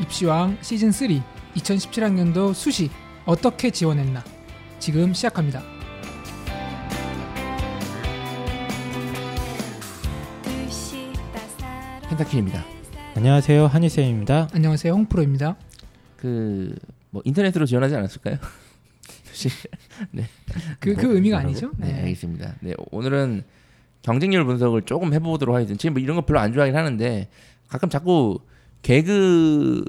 입시왕 시즌 3 2017학년도 수시 어떻게 지원했나 지금 시작합니다. 펜타킬입니다. 안녕하세요 한희 쌤입니다. 안녕하세요 홍프로입니다. 그 뭐 인터넷으로 지원하지 않았을까요? 혹시 그, 그 뭐, 의미가 뭐라고? 아니죠? 네, 네. 알겠습니다. 네, 오늘은 경쟁률 분석을 조금 해보도록 하겠습니다. 지금 뭐 이런 거 별로 안 좋아하긴 하는데 가끔 자꾸 개그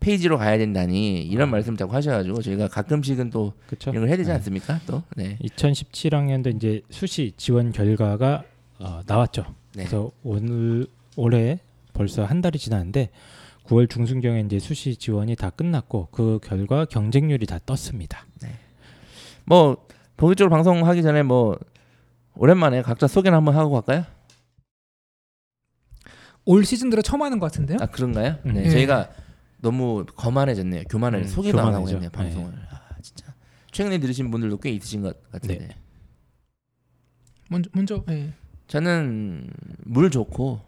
페이지로 가야 된다니 이런 아. 말씀 자꾸 하셔가지고 저희가 가끔씩은 또 그렇죠. 이런 걸 해야 되지 않습니까? 또 네. 2017학년도 이제 수시 지원 결과가 어, 나왔죠. 네. 그래서 오늘 올해 벌써 한 달이 지났는데 9월 중순경에 이제 수시 지원이 다 끝났고 그 결과 경쟁률이 다 떴습니다. 뭐 본격적으로 방송하기 전에 뭐 오랜만에 각자 소개를 한번 하고 갈까요? 올 시즌 들어 처음 하는 것 같은데요? 아 그런가요? 음. 네, 네. 저희가 너무 거만해졌네요. 교만을 음, 소개도 안 하고. 있네요. 방송을. 아 진짜 최근에 들으신 분들도 꽤 있으신 것 같은데. 네. 먼저 먼저 예. 저는 물 좋고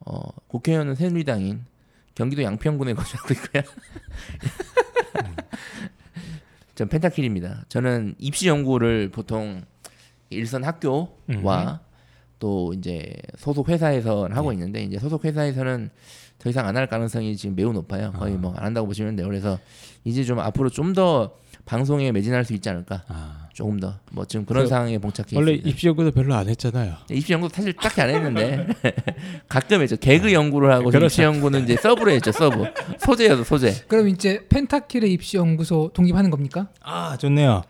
어, 국회의원은 새누리당인 경기도 양평군에 거주하고 있고요. 전 펜타킬입니다. 저는 입시 연구를 보통 일선 학교와 또 이제 소속 회사에서 하고 네. 있는데 이제 소속 회사에서는 더 이상 안 할 가능성이 지금 매우 높아요. 거의 아. 뭐안 한다고 보시면 돼요. 그래서 이제 좀 앞으로 좀 더 방송에 매진할 수 있지 않을까. 아, 조금 더 뭐 지금 그런 그 상황에 봉착해 원래 있습니다. 입시 연구도 별로 안 했잖아요. 입시 연구 사실 딱히 안 했는데 가끔 했죠. 개그 연구를 하고 그렇죠. 입시 연구는 이제 서브로 했죠. 서브 소재여서 소재. 그럼 이제 펜타킬의 입시 연구소 독립하는 겁니까? 아 좋네요.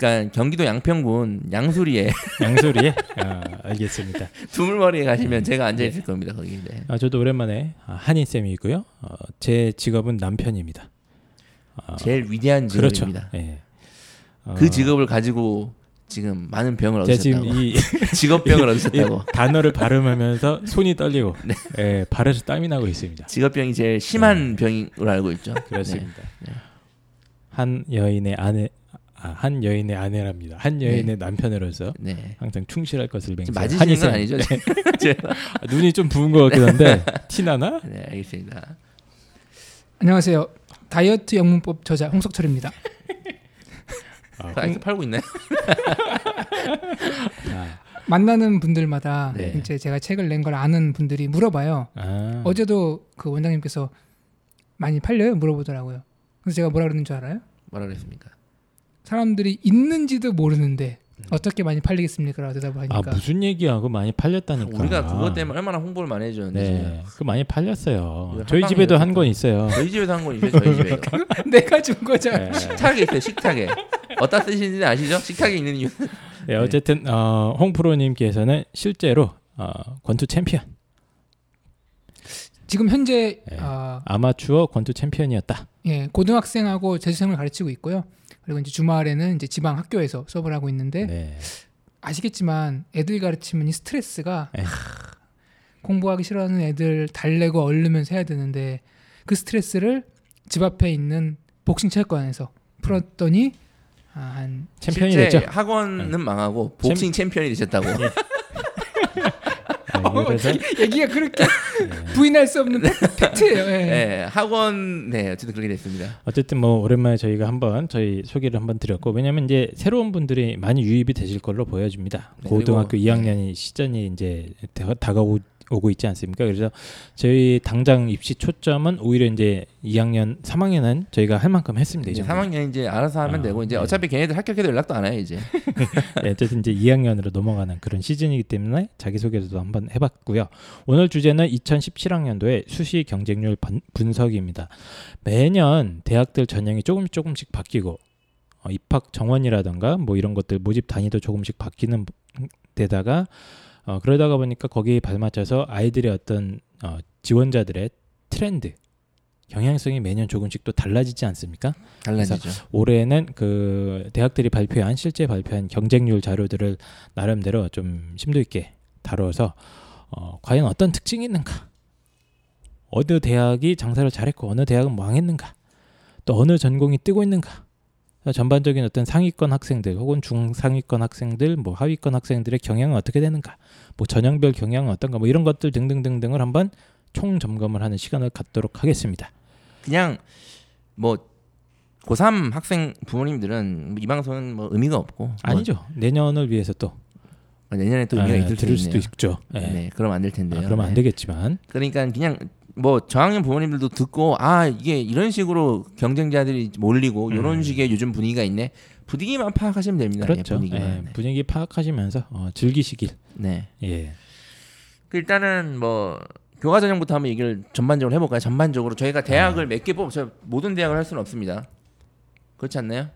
그러니까 경기도 양평군 양수리에 양소리에 아, 알겠습니다. 두물머리에 가시면 제가 앉아 있을 겁니다. 거기. 네. 아, 저도 오랜만에 아, 한희 쌤이고요. 어, 제 직업은 남편입니다. 아, 제일 위대한 그렇죠. 직업입니다. 예. 어, 그 직업을 가지고 지금 많은 병을 얻으셨다고. 이 직업병을 이 얻으셨다고. 단어를 발음하면서 손이 떨리고 네. 예, 발에서 땀이 나고 있습니다. 직업병이 제일 심한 병으로 알고 있죠. 그렇습니다. 네. 한 여인의 아내, 아, 한 여인의 아내랍니다. 한 여인의 남편으로서 네. 네. 항상 충실할 것을 한희 쌤. 아니죠? 제가. 아, 눈이 좀 부은 것 같긴 한데 티나나? 네, 알겠습니다. 안녕하세요. 다이어트 영문법 저자 홍석철입니다. 아, 아직도 팔고 있나요? 아, 만나는 분들마다 네. 이제 제가 책을 낸 걸 아는 분들이 물어봐요. 아, 어제도 그 원장님께서 많이 팔려요? 물어보더라고요. 그래서 제가 뭐라 그러는 줄 알아요? 뭐라 그랬습니까? 사람들이 있는지도 모르는데 어떻게 많이 팔리겠습니까? 라고 대답을 아 하니까 무슨 얘기야? 그거 많이 팔렸다니까. 우리가 그것 때문에 얼마나 홍보를 많이 해줬는데 네, 그 많이 팔렸어요. 저희 한 집에도 한 건 있어요. 저희 집에서 한건 있어요. 저희 집에 내가 준 거잖아. 네. 식탁에 있어요. 식탁에 어디다 쓰시는지 아시죠? 식탁에 있는 이유. 네, 어쨌든 어, 홍 프로님께서는 실제로 어, 권투 챔피언, 지금 현재 네. 아, 아마추어 권투 챔피언이었다. 예, 고등학생하고 재수생을 가르치고 있고요. 그리고 이제 주말에는 이제 지방 학교에서 수업을 하고 있는데 네. 아시겠지만 애들 가르치면 이 스트레스가 네. 하, 공부하기 싫어하는 애들 달래고 얼르면서 해야 되는데 그 스트레스를 집 앞에 있는 복싱 체육관에서 풀었더니 아, 한 챔피언이 실제 됐죠. 학원은 망하고 복싱 챔피언이 되셨다고. 네, 그래서 얘기가 그렇게 부인할 수 없는 팩- 팩트예요. 예. 네, 학원 네 어쨌든 그렇게 됐습니다. 어쨌든 뭐 오랜만에 저희가 한번 저희 소개를 한번 드렸고 왜냐면 이제 새로운 분들이 많이 유입이 되실 걸로 보여집니다. 네, 고등학교 그리고- 2학년이 시전이 이제 다- 다가오고 오고 있지 않습니까? 그래서 저희 당장 입시 초점은 오히려 이제 2학년, 3학년은 저희가 할 만큼 했습니다. 이 이제 정도. 3학년 이제 알아서 하면 아, 되고 이제 네. 어차피 걔네들 합격해도 연락도 안 해요 이제. 네, 어쨌든 이제 2학년으로 넘어가는 그런 시즌이기 때문에 자기 소개도 한번 해봤고요. 오늘 주제는 2017학년도의 수시 경쟁률 번- 분석입니다. 매년 대학들 전형이 조금씩 조금씩 바뀌고 어, 입학 정원이라든가 뭐 이런 것들 모집 단위도 조금씩 바뀌는 데다가 어, 그러다가 보니까 거기에 발맞춰서 아이들의 어떤 어, 지원자들의 트렌드 경향성이 매년 조금씩 또 달라지지 않습니까? 달라지죠. 올해는 그 대학들이 발표한 실제 발표한 경쟁률 자료들을 나름대로 좀 심도 있게 다뤄서 어, 과연 어떤 특징이 있는가? 어느 대학이 장사를 잘했고 어느 대학은 망했는가? 또 어느 전공이 뜨고 있는가? 전반적인 어떤 상위권 학생들 혹은 중상위권 학생들 뭐 하위권 학생들의 경향은 어떻게 되는가? 뭐 전형별 경향은 어떤가? 뭐 이런 것들 등등등등을 한번 총 점검을 하는 시간을 갖도록 하겠습니다. 그냥 뭐 고3 학생 부모님들은 이 방송은 뭐 의미가 없고 뭐 아니죠. 내년을 위해서 또 내년에 또 의미가 아, 있을 들을 수도. 있죠. 예. 네, 그러면 안될 텐데요. 아, 그러면 안 네. 되겠지만 그러니까 그냥 뭐 저학년 부모님들도 듣고 아 이게 이런 식으로 경쟁자들이 몰리고 이런 음. 식의 요즘 분위기가 있네 분위기만 파악하시면 됩니다. 그렇죠. 예, 분위기만. 예, 네. 분위기 파악하시면서 어, 즐기시길. 네. 예. 그 일단은 뭐 교과 전형부터 한번 얘기를 전반적으로 해볼까요? 전반적으로 저희가 대학을 몇개 뽑, 저 모든 대학을 할 수는 없습니다. 그렇지 않나요?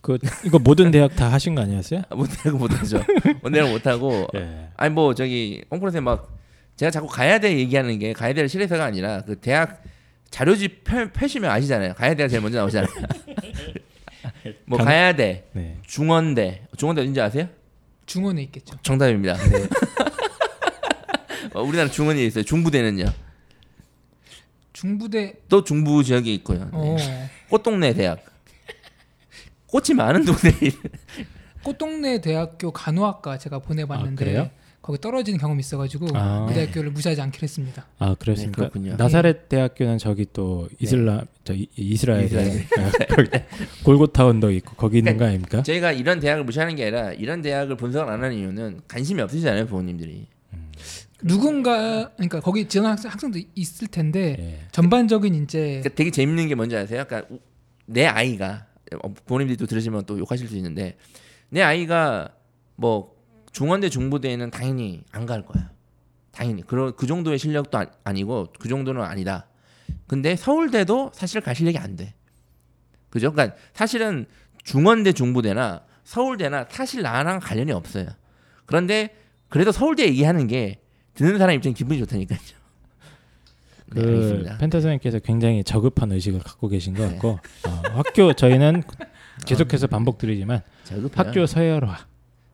그 이거 모든 대학 다 하신 거 아니었어요? 아, 모든 대학은 못하죠. 모든 대학은 못하고 예. 아니 뭐 저기 홍 프로 쌤막 제가 자꾸 가야 돼 얘기하는 게 가야 돼를 싫어서가 아니라 그 대학 자료집 펴, 펴시면 아시잖아요. 가야 돼가 제일 먼저 나오잖아요. 뭐 강- 가야 돼, 네. 중원대, 중원대 어딘지 아세요? 중원에 있겠죠. 정답입니다. 네. 어, 우리나라 중원에 있어요. 중부대는요. 중부대 또 중부 지역에 있고요. 네. 어 꽃동네 대학. 꽃이 많은 동네. 꽃동네 대학교 간호학과 제가 보내봤는데 아, 그래요? 거기 떨어지는 경험이 있어가지고 아. 그 대학교를 무시하지 않기로 했습니다. 아 그렇습니까? 네, 그렇군요. 나사렛 대학교는 저기 또 이슬람 저 이, 이스라엘 이스라엘. 거기 골고타 언덕 있고 거기 있는 거 아닙니까? 저희가 이런 대학을 무시하는 게 아니라 이런 대학을 분석을 안 하는 이유는 관심이 없으시잖아요 부모님들이. 누군가 그러니까 거기 지원 학생, 학생도 있을 텐데 예. 전반적인 이제 그러니까 되게 재밌는 게 뭔지 아세요? 그러니까 우- 내 아이가 어, 부모님들이 또 들으시면 또 욕하실 수 있는데 내 아이가 뭐 중원대 중부대에는 당연히 안 갈 거야. 당연히 그런 그 정도의 실력도 아, 아니고 그 정도는 아니다. 근데 서울대도 사실 갈 실력이 안 돼. 그죠? 그러니까 사실은 중원대 중부대나 서울대나 사실 나랑 관련이 없어요. 그런데 그래도 서울대 얘기하는 게 듣는 사람 입장에 기분이 좋다니까요. 네, 그 알겠습니다. 펜타 선생님께서 굉장히 저급한 의식을 갖고 계신 것 네. 같고 어, 학교 저희는 계속해서 반복드리지만. 학교 서열화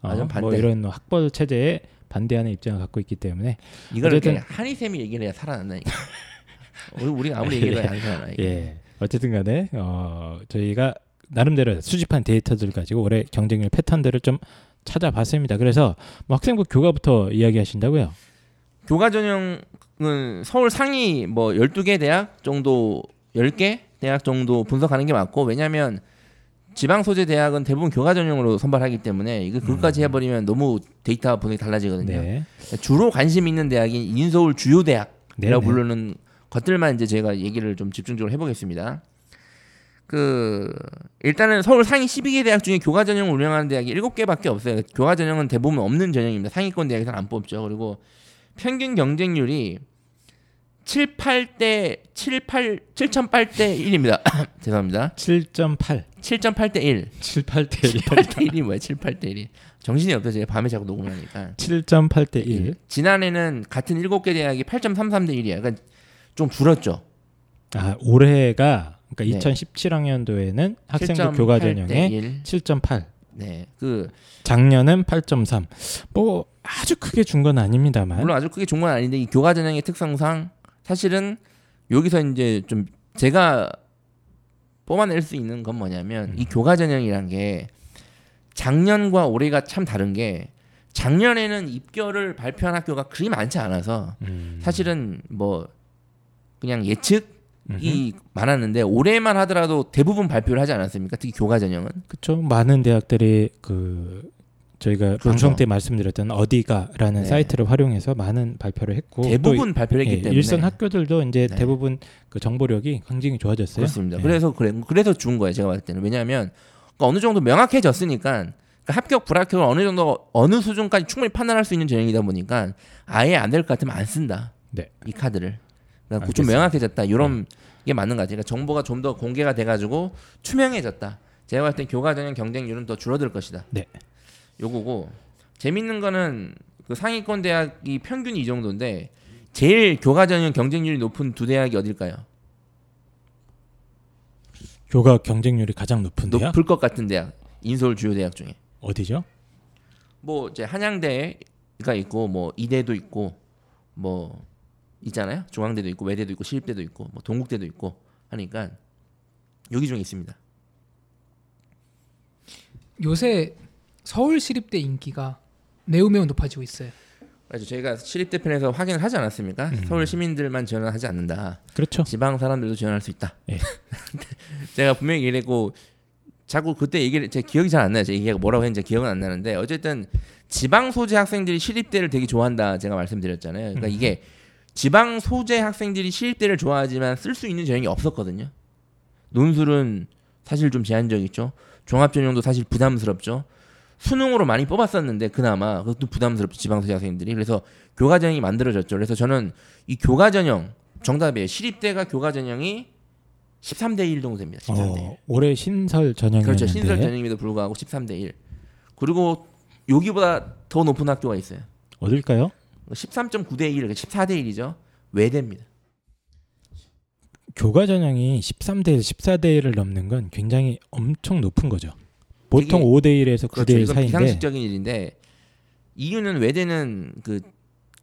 어, 아, 좀 뭐. 이런 학벌 체제에 반대하는 입장을 갖고 있기 때문에 이걸 어쨌든- 한이 쌤이 얘기를 해야 살아난다니까. 우리 우리가 아무리 얘기해도 안 살아나. 이게. 예 어쨌든간에 어, 저희가 나름대로 수집한 데이터들 가지고 올해 경쟁률 패턴들을 좀 찾아봤습니다. 그래서 뭐 학생부 교과부터 이야기하신다고요? 교과 전형은 서울 상위 뭐 12개 대학 정도 10개 대학 정도 분석하는 게 맞고 왜냐면 지방 소재 대학은 대부분 교과 전형으로 선발하기 때문에 이거 그것까지 해 버리면 너무 데이터 분석이 달라지거든요. 음. 네. 주로 관심 있는 대학인 인서울 주요 대학이라고 네네. 부르는 것들만 이제 제가 얘기를 좀 집중적으로 해보겠습니다. 그 일단은 서울 상위 12개 대학 중에 교과 전형을 운영하는 대학이 7개밖에 없어요. 교과 전형은 대부분 없는 전형입니다. 상위권 대학에서는 안 뽑죠. 그리고 평균 경쟁률이 7, 8대 7, 8 7.8대 1입니다. 죄송합니다. 7.8, 7.8대 1. 7, 8대 1, 8대 1이 뭐야? 7, 8대 1이. 정신이 없어 제가 밤에 자꾸 녹음을 하니까. 7.8대 1. 지난해는 같은 7개 대학이 8.33대 1이야. 그러니까 좀 줄었죠. 아 올해가 그러니까 네. 2017학년도에는 학생부 7.8 교과 대 전형에 1. 7.8, 네. 그 작년은 8.3. 뭐 아주 크게 준 건 아닙니다만. 물론 아주 크게 좋은 건 아닌데 이 교과 전형의 특성상 사실은 여기서 이제 좀 제가 뽑아낼 수 있는 건 뭐냐면 음. 이 교과 전형이란 게 작년과 올해가 참 다른 게 작년에는 입결을 발표한 학교가 그리 많지 않아서 음. 사실은 뭐 그냥 예측이 음흠. 많았는데 올해만 하더라도 대부분 발표를 하지 않았습니까? 특히 교과 전형은 그렇죠. 많은 대학들이 그 저희가. 방송 때 말씀드렸던 어디가라는 네. 사이트를 활용해서 많은 발표를 했고 대부분 발표를 또 했기 예, 때문에 일선 학교들도 이제 네. 대부분 그 정보력이 굉장히 좋아졌어요. 그렇습니다. 예. 그래서 그래 그래서 준 거예요. 제가 봤을 때는 왜냐하면 그러니까 어느 정도 명확해졌으니까 그러니까 합격 불합격을 어느 정도 어느 수준까지 충분히 판단할 수 있는 전형이다 보니까 아예 안 될 것 같으면 안 쓴다. 네. 이 카드를. 그러니까 좀. 명확해졌다. 이런 게 맞는 것 같아요. 그러니까 정보가 좀 더 공개가 돼가지고 투명해졌다. 제가 봤을 때 교과 전형 경쟁률은 더 줄어들 것이다. 네. 요거고 재밌는 거는 그 상위권 대학이 평균이 이 정도인데 제일 교과 전형 경쟁률이 높은 두 대학이 어딜까요? 교과 경쟁률이 가장 높은데요. 높을 것 같은 대학 인서울 주요 대학 중에 어디죠? 뭐 이제 한양대가 있고 뭐 이대도 있고 뭐 있잖아요 중앙대도 있고 외대도 있고 시립대도 있고 뭐 동국대도 있고 하니까 여기 중에 있습니다 요새 서울 시립대 인기가 매우 매우 높아지고 있어요. 그래서 저희가 시립대 편에서 확인을 하지 않았습니까? 음. 서울 시민들만 지원을 하지 않는다. 그렇죠. 지방 사람들도 지원할 수 있다. 예. 제가 분명히 얘기했고 자꾸 그때 얘기를 제 기억이 잘 안 나요. 제 얘기가 뭐라고 했는지 기억은 안 나는데 어쨌든 지방 소재 학생들이 시립대를 되게 좋아한다 제가 말씀드렸잖아요. 그러니까 음. 이게 지방 소재 학생들이 시립대를 좋아하지만 쓸 수 있는 전형이 없었거든요. 논술은 사실 좀 제한적이죠. 종합 전형도 사실 부담스럽죠. 수능으로 많이 뽑았었는데 그나마 그것도 부담스럽죠 지방 소재 학생들이 그래서 교과 전형이 만들어졌죠. 그래서 저는 이 교과 전형 정답이에요. 시립대가 교과 전형이 13대 1 정도 됩니다. 13대 1. 어, 올해 신설 전형이었는데 그렇죠. 신설 전형임에도 불구하고 13대 1. 그리고 여기보다 더 높은 학교가 있어요. 어딜까요? 13.9대 1, 14대 1이죠. 외대입니다. 교과 전형이 13대 1, 14대 1을 넘는 건 굉장히 엄청 높은 거죠. 보통 되게- 5대 1에서 9대 그렇죠. 1 이건 사이인데 비상식적인 일인데 이유는 외대는 그,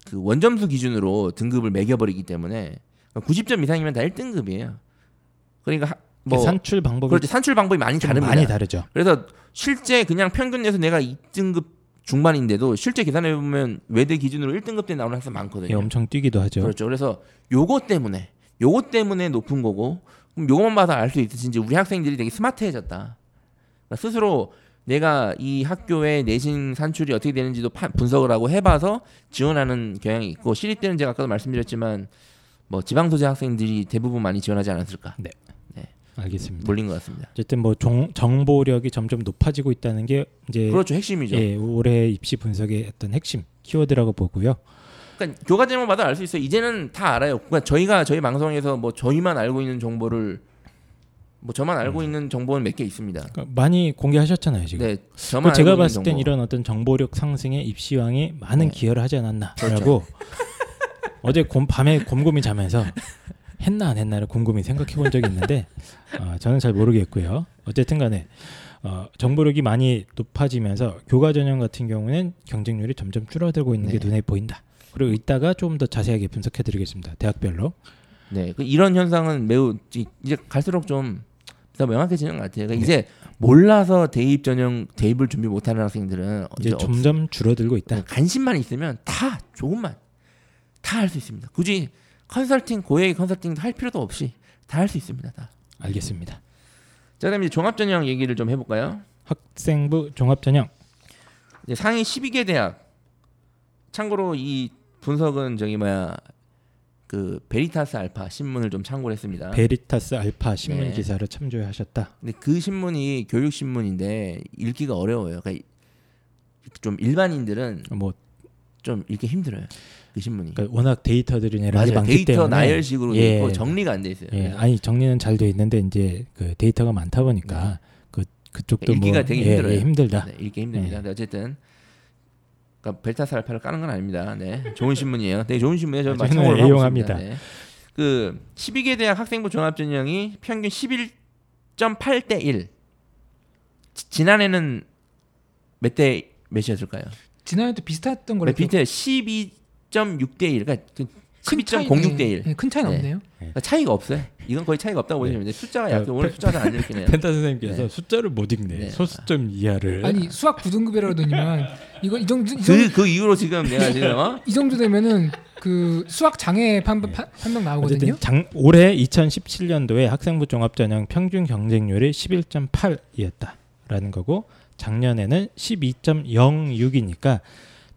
그 원점수 기준으로 등급을 매겨버리기 때문에 90점 이상이면 다 1등급이에요. 그러니까 하- 뭐 산출 방법이 그렇지 산출 방법이 많이 좀 다릅니다. 많이 다르죠. 그래서 실제 그냥 평균 내서 내가 2등급 중반인데도 실제 계산해 보면 외대 기준으로 1등급 때 나오는 학생 많거든요. 예, 엄청 뛰기도 하죠. 그렇죠. 그래서 요거 때문에 요거 때문에 높은 거고 그럼 요것만 봐서 알 수 있으신지 우리 학생들이 되게 스마트해졌다. 그러니까 스스로 내가 이 학교의 내신 산출이 어떻게 되는지도 파- 분석을 하고 해봐서 지원하는 경향이 있고 시립 때는 제가 아까도 말씀드렸지만 뭐 지방 소재 학생들이 대부분 많이 지원하지 않았을까 알겠습니다. 몰린 것 같습니다. 어쨌든 뭐 정, 정보력이 점점 높아지고 있다는 게 이제 그렇죠. 핵심이죠. 예, 올해 입시 분석의 어떤 핵심 키워드라고 보고요. 그러니까 교과 제목 마다 알수 있어요. 이제는 다 알아요. 그러니까 저희가 저희 방송에서 뭐 저희만 알고 있는 정보를 뭐 저만 알고 음. 있는 정보는 몇 개 있습니다. 그러니까 많이 공개하셨잖아요 지금. 네, 저만 그 제가 봤을 땐 정보. 이런 어떤 정보력 상승에 입시왕이 많은 네. 기여를 하지 않았나라고 그렇죠. 어제 곰, 밤에 곰곰이 자면서 했나 안 했나를 곰곰이 생각해 본 적이 있는데 어, 저는 잘 모르겠고요. 어쨌든 간에 어, 정보력이 많이 높아지면서 교과 전형 같은 경우는 경쟁률이 점점 줄어들고 있는 게 네. 눈에 보인다. 그리고 이따가 조금 더 자세하게 분석해 드리겠습니다. 대학별로. 네, 그 이런 현상은 매우 이- 이제 갈수록 좀 더 명확해지는 것 같아요. 그러니까 이제 몰라서 대입 전형 대입을 준비 못하는 학생들은 이제 이제 없- 점점 줄어들고 있다. 관심만 있으면 다 조금만 다 할 수 있습니다. 굳이 컨설팅 고액 컨설팅도 할 필요도 없이 다 할 수 있습니다. 다. 알겠습니다. 자, 그다음에 이제 종합 전형 얘기를 좀 해볼까요? 학생부 종합 전형 상위 12개 대학. 참고로 이 분석은 저기 뭐야 그 베리타스 알파 신문을 좀 참고를 했습니다. 베리타스 알파 신문 네. 기사를 참조하셨다. 근데 그 신문이 교육 신문인데 읽기가 어려워요. 그러니까 좀 일반인들은 뭐 좀 읽기 힘들어요. 그 신문이. 그러니까 워낙 데이터들이. 많기 데이터 때문에 나열식으로 돼 예. 있고 정리가 안 돼 있어요. 예, 아니 정리는 잘 돼 있는데 이제 그 데이터가 많다 보니까 그 그쪽도 네. 읽기가 뭐 되게 예, 힘들어요. 예, 힘들다. 네, 읽기 힘듭니다. 근데 어쨌든 그러니까 벨타스 알파를 까는 건 아닙니다. 네, 좋은 신문이에요. 되게 좋은 신문이에요. 저는 아, 애용합니다. 있습니다. 네. 그 12개 대학 학생부 종합 전형이 평균 11.8대 1. 지- 지난해는 몇 대 몇이었을까요? 지난해도 비슷했던 거래. 네, 비슷해요. 12.6대 1. 그러니까 그 12.06대 1. 네, 네, 큰 차이는 네. 없네요. 그러니까 차이가 없어요. 이건 거의 차이가 없다고 보시면 돼요. 숫자가 어, 약간 오늘 펜- 숫자가 안 읽히네요. 펜타 선생님께서 네. 숫자를 못 읽네. 네. 소수점 이하를. 아니 수학 9등급이라더니만 이거 이 정도 이 정도, 그, 그 이후로 지금 내가 지금 어? 이 정도 되면은 그 수학 장애 판, 판, 판명 나오거든요. 어쨌든 장, 올해 2017년도에 학생부 종합 전형 평균 경쟁률이 11.8이었다라는 거고 작년에는 12.06이니까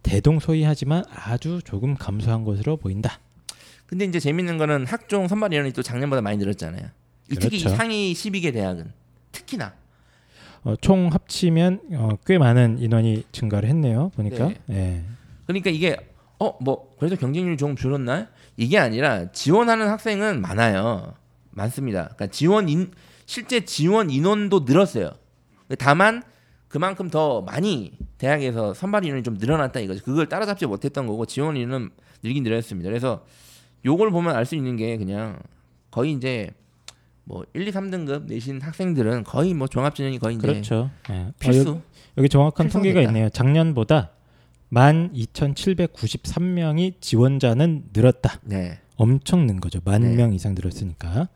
대동소이하지만 아주 조금 감소한 것으로 보인다. 근데 이제 재밌는 거는 학종 선발 인원이 또 작년보다 많이 늘었잖아요. 이 특히 그렇죠. 상위 12개 대학은 특히나 어, 총 합치면 어, 꽤 많은 인원이 증가를 했네요. 보니까. 예. 그러니까 이게 어 뭐 그래도 경쟁률이 조금 줄었나? 이게 아니라 지원하는 학생은 많아요. 많습니다. 그러니까 지원 인 실제 지원 인원도 늘었어요. 다만 그만큼 더 많이 대학에서 선발 인원이 좀 늘어났다 이거죠. 그걸 따라잡지 못했던 거고 지원 인원은 늘긴 늘었습니다. 그래서 요걸 보면 알 수 있는 게 그냥 거의 이제 뭐 1, 2, 3등급 내신 학생들은 거의 뭐 종합 전형이 거의 이제 그렇죠. 예. 어, 필수. 여기, 여기 정확한 통계가 됐다. 있네요. 작년보다 12,793명이 지원자는 늘었다. 네. 엄청 는 거죠. 만 네. 명 이상 늘었으니까.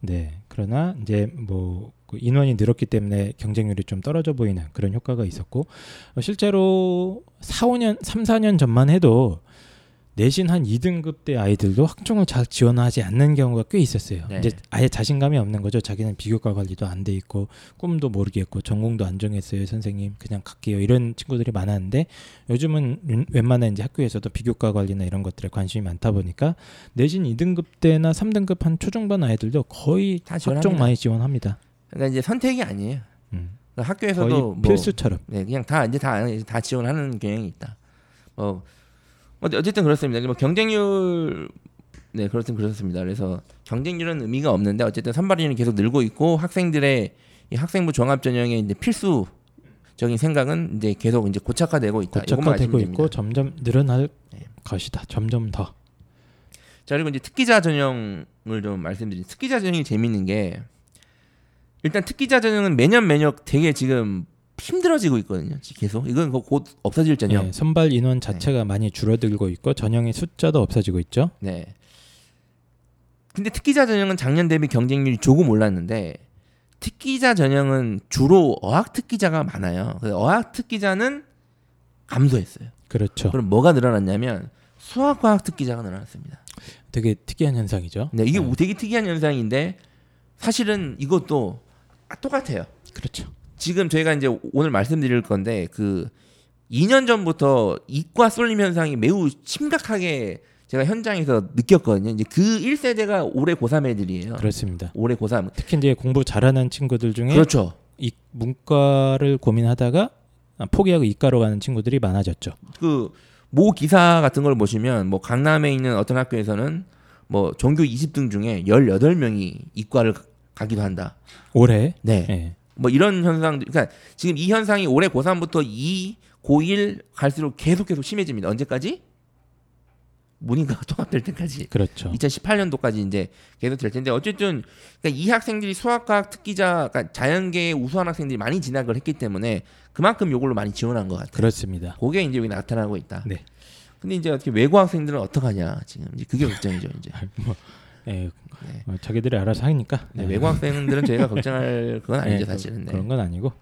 네. 그러나 이제 뭐그 인원이 늘었기 때문에 경쟁률이 좀 떨어져 보이는 그런 효과가 있었고 어, 실제로 4, 5년, 3, 4년 전만 해도 내신 한 2등급 대 아이들도 학종을 잘 지원하지 않는 경우가 꽤 있었어요. 네. 이제 아예 자신감이 없는 거죠. 자기는 비교과 관리도 안 돼 있고 꿈도 모르겠고 전공도 안 정했어요. 선생님 그냥 갈게요. 이런 친구들이 많았는데 요즘은 웬- 웬만한 이제 학교에서도 비교과 관리나 이런 것들에 관심이 많다 보니까 내신 2등급 때나 3등급 한 초중반 아이들도 거의 다 학종. 많이 지원합니다. 그러니까 이제 선택이 아니에요. 음. 그러니까 학교에서도 뭐 필수처럼. 네, 그냥 다 이제 다, 다 지원하는 경향이 있다. 뭐 어, 어쨌든 그렇습니다. 뭐 경쟁률 네 그렇든 그렇습니다. 그래서 경쟁률은 의미가 없는데 어쨌든 선발인이 계속 늘고 있고 학생들의 이 학생부 종합 전형의 이제 필수적인 생각은 이제 계속 이제 고착화되고 있다. 고착화되고 있고. 점점 늘어날 네. 것이다. 점점 더. 자 그리고 이제 특기자 전형을 좀 말씀드린 특기자 전형이 재밌는 게 일단 특기자 전형은 매년 매년 되게 지금 힘들어지고 있거든요. 계속 이건 곧 없어질 전형. 네, 선발 인원 자체가 많이 줄어들고 있고 전형의 숫자도 없어지고 있죠. 네. 근데 특기자 전형은 작년 대비 경쟁률이 조금 올랐는데 특기자 전형은 주로 어학 특기자가 많아요. 그래서 어학 특기자는 감소했어요. 그렇죠. 그럼 뭐가 늘어났냐면 수학 과학 특기자가 늘어났습니다. 되게 특이한 현상이죠. 네, 이게 네. 되게 특이한 현상인데 사실은 이것도 똑같아요. 그렇죠. 지금 저희가 이제 오늘 말씀드릴 건데 그 2년 전부터 이과 쏠림 현상이 매우 심각하게 제가 현장에서 느꼈거든요. 이제 그 1세대가 올해 고3 애들이에요. 그렇습니다. 올해 고3. 특히 이제 공부 잘하는 친구들 중에 그렇죠. 이 문과를 고민하다가 아, 포기하고 이과로 가는 친구들이 많아졌죠. 그 모 기사 같은 걸 보시면 뭐 강남에 있는 어떤 학교에서는 뭐 전교 20등 중에 18명이 이과를 가- 가기도 한다. 올해 네. 예. 뭐 이런 현상도 그러니까 지금 이 현상이 올해 고3부터 2, 고1 갈수록 계속 계속 심해집니다. 언제까지? 문인가가 통합될 때까지. 그렇죠. 2018년도까지 이제 계속 될 텐데 어쨌든 그러니까 이 학생들이 수학과학 특기자 그러니까 자연계의 우수한 학생들이 많이 진학을 했기 때문에 그만큼 요걸로 많이 지원한 것 같아요. 그렇습니다. 그게 이제 여기 나타나고 있다. 네. 근데 이제 어떻게 외고 학생들은 어떡하냐 지금 이제 그게 걱정이죠 이제. 뭐, 예, 네. 어, 자기들이 알아서 하니까. 네, 예. 외고 학생들은 저희가 걱정할 그건 아니죠 예, 사실은. 그, 네. 그런 건 아니고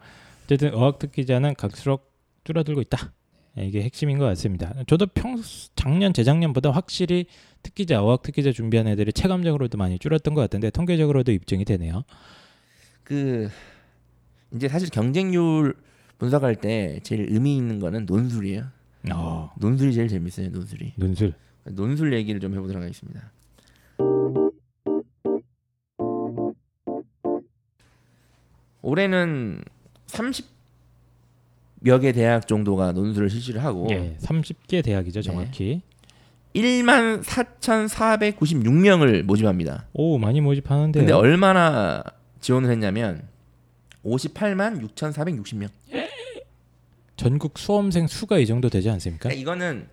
어쨌든 어학 특 기자는 갈수록 줄어들고 있다. 예, 이게 핵심인 것 같습니다. 저도 평 작년 재작년보다 확실히 특기자 어학 특기자 준비한 애들이 체감적으로도 많이 줄었던 것 같은데 통계적으로도 입증이 되네요. 그 이제 사실 경쟁률 분석할 때 제일 의미 있는 거는 논술이에요. 어, 논술이 제일 재밌어요. 논술이. 논술. 논술 얘기를 좀 해보도록 하겠습니다. 올해는 30여 개 대학 정도가 논술을 실시를 하고 예, 30개 대학이죠, 정확히. 1만 4,496명을 모집합니다. 오, 많이 모집하는데요. 근데 얼마나 지원을 했냐면 58만 6,460명. 전국 수험생 수가 이 정도 되지 않습니까? 그러니까 이거는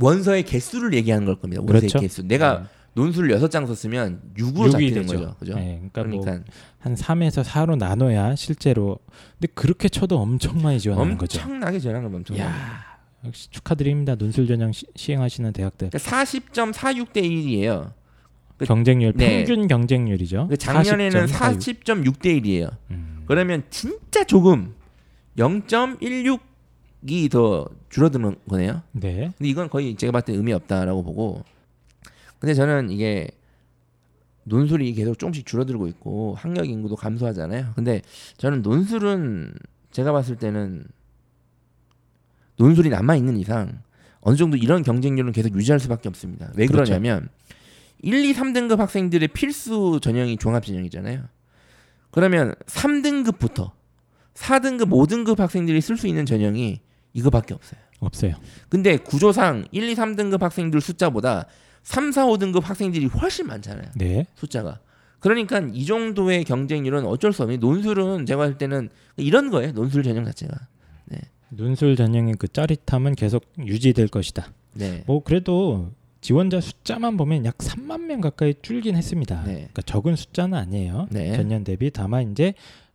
원서의 개수를 얘기하는 걸 겁니다. 원서의 그렇죠. 개수. 내가 네. 논술을 여섯 장 썼으면 6으로 육이 잡히는 되죠. 거죠. 그죠? 네, 그러니까, 뭐 그러니까 한 3에서 4로 나눠야 실제로 근데 그렇게 쳐도 엄청 많이 지원하는 거죠. 엄청나게 전환을 엄청. 야. 야, 역시 축하드립니다. 논술 전형 시, 시행하시는 대학들. 그러니까 40.46 대 1이에요. 그- 경쟁률 네. 평균 경쟁률이죠. 그 작년에는 40.46. 40.6 대 1이에요. 음, 그러면 진짜 조금 0.16 이 더 줄어드는 거네요. 네. 근데 이건 거의 제가 봤을 때 의미 없다라고 보고 근데 저는 이게 논술이 계속 조금씩 줄어들고 있고 학력 인구도 감소하잖아요. 근데 저는 논술은 제가 봤을 때는 논술이 남아 있는 이상 어느 정도 이런 경쟁률은 계속 유지할 수밖에 없습니다. 왜 그렇죠. 그러냐면 1, 2, 3등급 학생들의 필수 전형이 종합 전형이잖아요. 그러면 3등급부터 4등급, 5등급 학생들이 쓸 수 있는 전형이 이거밖에 없어요. 없어요. 근데 구조상 1, 2, 3등급 학생들 숫자보다 3, 4, 5등급 학생들이 훨씬 많잖아요. 네. 숫자가. 그러니까 이 정도의 경쟁률은 어쩔 수 없는 논술은 제가 할 때는 이런 거예요. 논술 전형 자체가. 논술 전형의 그 짜릿함은 계속 유지될 것이다. 네. 뭐 그래도 지원자 숫자만 보면 약 3만 명 가까이 줄긴 했습니다. 네. 그러니까 적은 숫자는 아니에요. 네. 전년 대비 다만 이제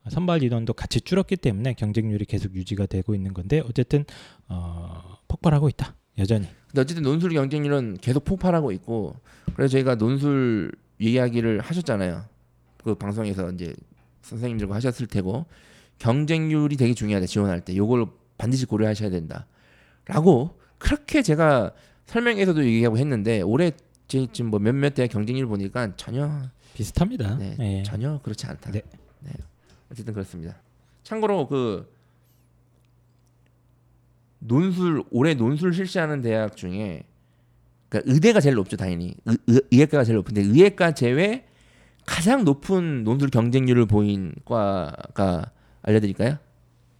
선발 인원도 같이 줄었기 때문에 경쟁률이 계속 유지가 되고 있는 건데 어쨌든 어, 폭발하고 있다. 여전히. 근데 어쨌든 논술 경쟁률은 계속 폭발하고 있고 그래서 저희가 논술 이야기를 하셨잖아요. 그 방송에서 이제 선생님들과 하셨을 테고 경쟁률이 되게 중요하다 지원할 때 요걸 반드시 고려하셔야 된다라고 그렇게 제가 설명에서도 얘기하고 했는데 올해 제 지금 뭐 몇몇 대학 경쟁률 보니까 전혀 비슷합니다. 네, 예. 전혀 그렇지 않다. 네. 네. 어쨌든 그렇습니다. 참고로 그 논술 올해 논술 실시하는 대학 중에 그러니까 의대가 제일 높죠 당연히 의, 의, 의학과가 제일 높은데 의학과 제외 가장 높은 논술 경쟁률을 보인 과가 알려드릴까요?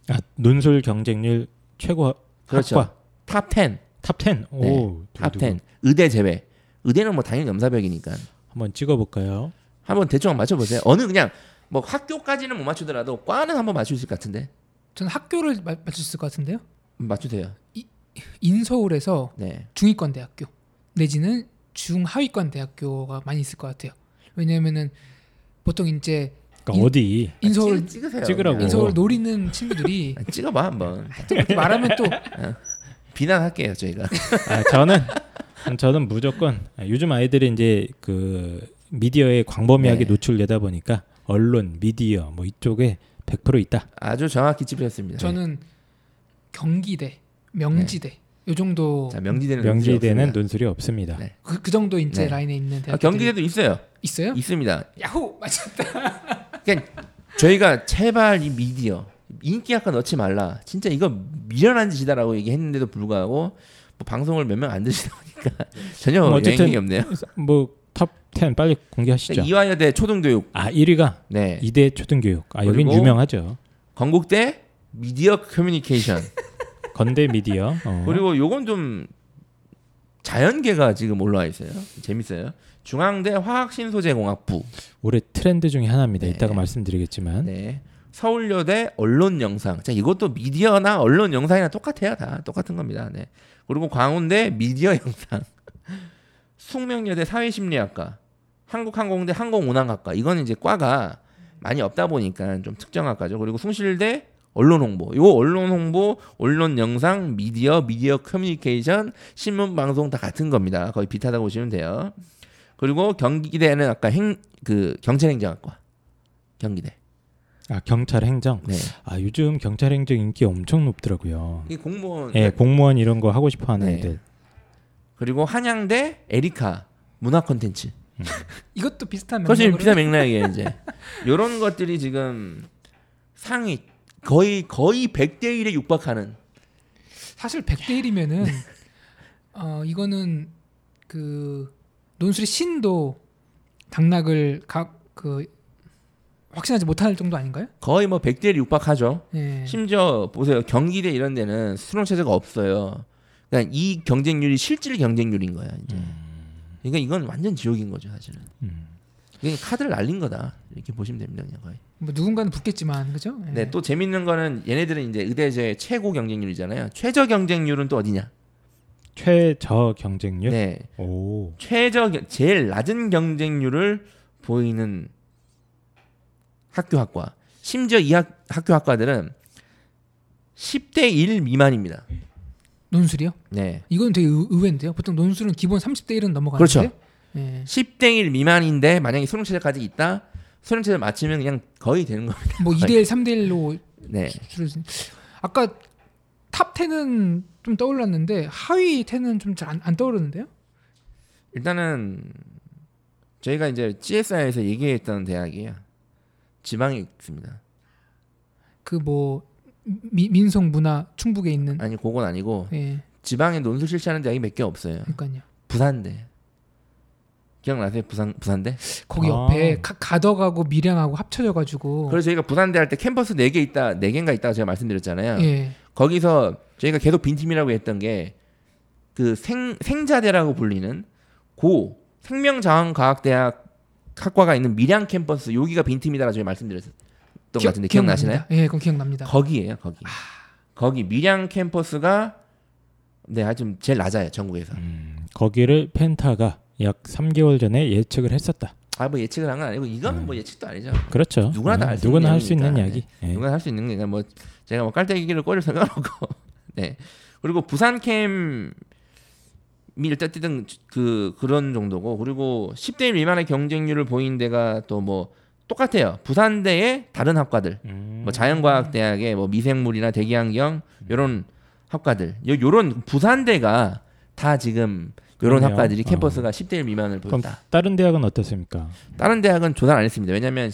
아, 논술 경쟁률 최고 그렇죠. 학과 top 10, top 10. 오, 네, top 두구, 10. 의대 제외. 의대는 뭐 당연히 넘사벽이니까 한번 찍어 볼까요? 한번 대충 한번 맞춰 보세요. 어느 그냥 뭐 학교까지는 못 맞추더라도 과는 한번 맞출 수 있을 것 같은데 저는 학교를 마- 맞출 수 있을 것 같은데요. 맞추세요. 인서울에서 네. 중위권 대학교 내지는 중하위권 대학교가 많이 있을 것 같아요. 왜냐하면은 보통 이제 그러니까 인- 어디 인서울 찍, 찍으세요. 찍으라고. 인서울 노리는 친구들이 아, 찍어봐 한번 또 그렇게 말하면 또 비난할게요 저희가. 아, 저는 저는 무조건 아, 요즘 아이들이 이제 그 미디어에 광범위하게 네. 노출되다 보니까 언론, 미디어 뭐 이쪽에 100% 있다. 아주 정확히 짚으셨습니다. 저는 경기대, 명지대 요 정도 자 명지대는 명지대는. 논술이 없습니다. 네. 그, 그 정도 이제 네. 라인에 있는 대학 아, 경기대도 있어요. 있어요? 있습니다. 야호 맞췄다. 그러니까 저희가 제발 이 미디어 인기 학과 넣지 말라. 진짜 이거 미련한 짓이다라고 얘기했는데도 불구하고 뭐 방송을 몇 명안 들으시다 보니까 전혀 뭐 어쨌든 영향이 없네요. 뭐 top 10 빨리 공개하시죠. 이화여대 초등교육, 아 1위가 네, 이대 초등교육. 아 여긴 유명하죠. 건국대 미디어 커뮤니케이션, 건대 미디어. 어. 그리고 요건 좀 자연계가 지금 올라와 있어요. 재밌어요. 중앙대 화학신소재공학부, 올해 트렌드 중에 하나입니다. 네. 이따가 말씀드리겠지만 네. 서울여대 언론영상. 자, 이것도 미디어나 언론 영상이랑 똑같아요. 다 똑같은 겁니다. 네. 그리고 광운대 미디어 영상. 숙명여대 사회심리학과. 한국항공대 항공운항학과. 이거는 이제 과가 많이 없다 보니까 좀 특정학과죠. 그리고 숭실대 언론 홍보. 요 언론 홍보, 언론 영상, 미디어, 미디어 커뮤니케이션, 신문 방송 다 같은 겁니다. 거의 비슷하다고 보시면 돼요. 그리고 경기대는 아까 행, 그 경찰 행정학과. 경기대. 아 경찰 행정. 네. 아 요즘 경찰 행정 인기 엄청 높더라고요. 이 공무원 예, 공무원 이런 거 하고 싶어 하는 네. 애들. 그리고 한양대 에리카 문화 콘텐츠. 이것도 비슷한 맥락으로 비슷한 맥락이에요 이제. 이런 것들이 지금 상위 거의 거의 100대 1에 육박하는. 사실 100대 1이면은 어 이거는 그 논술의 신도 당락을 각그 확신하지 못할 정도 아닌가요? 거의 뭐 100대 1에 육박하죠. 예. 심지어 보세요 경기대 이런 데는 수능 체제가 없어요. 그러니까 이 경쟁률이 실질 경쟁률인 거야 이제. 그러니까 이건 완전 지옥인 거죠 사실은. 음. 그냥 카드를 날린 거다 이렇게 보시면 됩니다 그냥 거의. 뭐 누군가는 붙겠지만 그죠? 예. 네, 또 재밌는 거는 얘네들은 이제 의대제 최고 경쟁률이잖아요. 최저 경쟁률은 또 어디냐? 최저 경쟁률. 네, 오. 최저 경- 제일 낮은 경쟁률을 보이는 학교 학과. 심지어 이 학, 학교 학과들은 10대 1 미만입니다. 논술이요? 네. 이건 되게 의, 의외인데요. 보통 논술은 기본 30대 1은 넘어가는데. 그렇죠. 예. 10대 1 미만인데 만약에 수능 최저까지 있다. 수능 최저 맞추면 그냥 거의 되는 겁니다. 뭐 2대 1, 3대 1로 네. 줄여진. 아까 top 10은 좀 떠올랐는데 하위 10은 좀 잘안 떠오르는데요? 일단은 저희가 이제 GSI에서 얘기했던 대학이에요. 지방에 있습니다. 그 뭐 민속 문화 충북에 있는 아니 그건 아니고 예. 지방에 논술 실시하는 대학이 몇 개 없어요. 그러니까요. 부산대. 기억나세요? 부산 부산대? 거기 아. 옆에 가, 가덕하고 밀양하고 합쳐져 가지고 그래서 저희가 부산대 할 때 캠퍼스 4개 있다, 4개인가 있다고 제가 말씀드렸잖아요. 예. 거기서 저희가 계속 빈팀이라고 했던 게 그 생, 생자대라고 불리는 고 생명자원과학대학 학과가 있는 밀양 캠퍼스 여기가 빈팀이다라고 저희 말씀드렸던 것 같은데 기억나시나요? 기억납니다. 예, 그건 기억납니다. 거기에요, 거기. 거기 밀양 캠퍼스가 네, 아주 제일 낮아요, 전국에서. 음, 거기를 펜타가 약 3개월 전에 예측을 했었다. 아, 뭐 예측을 한 건 아니고 이거는 음. 뭐 예측도 아니죠. 그렇죠. 누구나 다알수 누구나 있는 할수 있는. 이야기. 예. 누가 할수 있는 게 그러니까 뭐 제가 뭐 깔때기를 꼬리를 세워놓고 네 그리고 부산 캠이 일단 그 그런 정도고 그리고 10대 1 미만의 경쟁률을 보인 데가 또 뭐 똑같아요. 부산대의 다른 학과들, 음. 뭐 자연과학대학의 뭐 미생물이나 대기환경 요런 학과들, 요 요런 부산대가 다 지금 요런 그러네요. 학과들이 어. 캠퍼스가 10대 1 미만을 보였다. 다른 대학은 어떻습니까? 다른 대학은 조사를 안 했습니다. 왜냐하면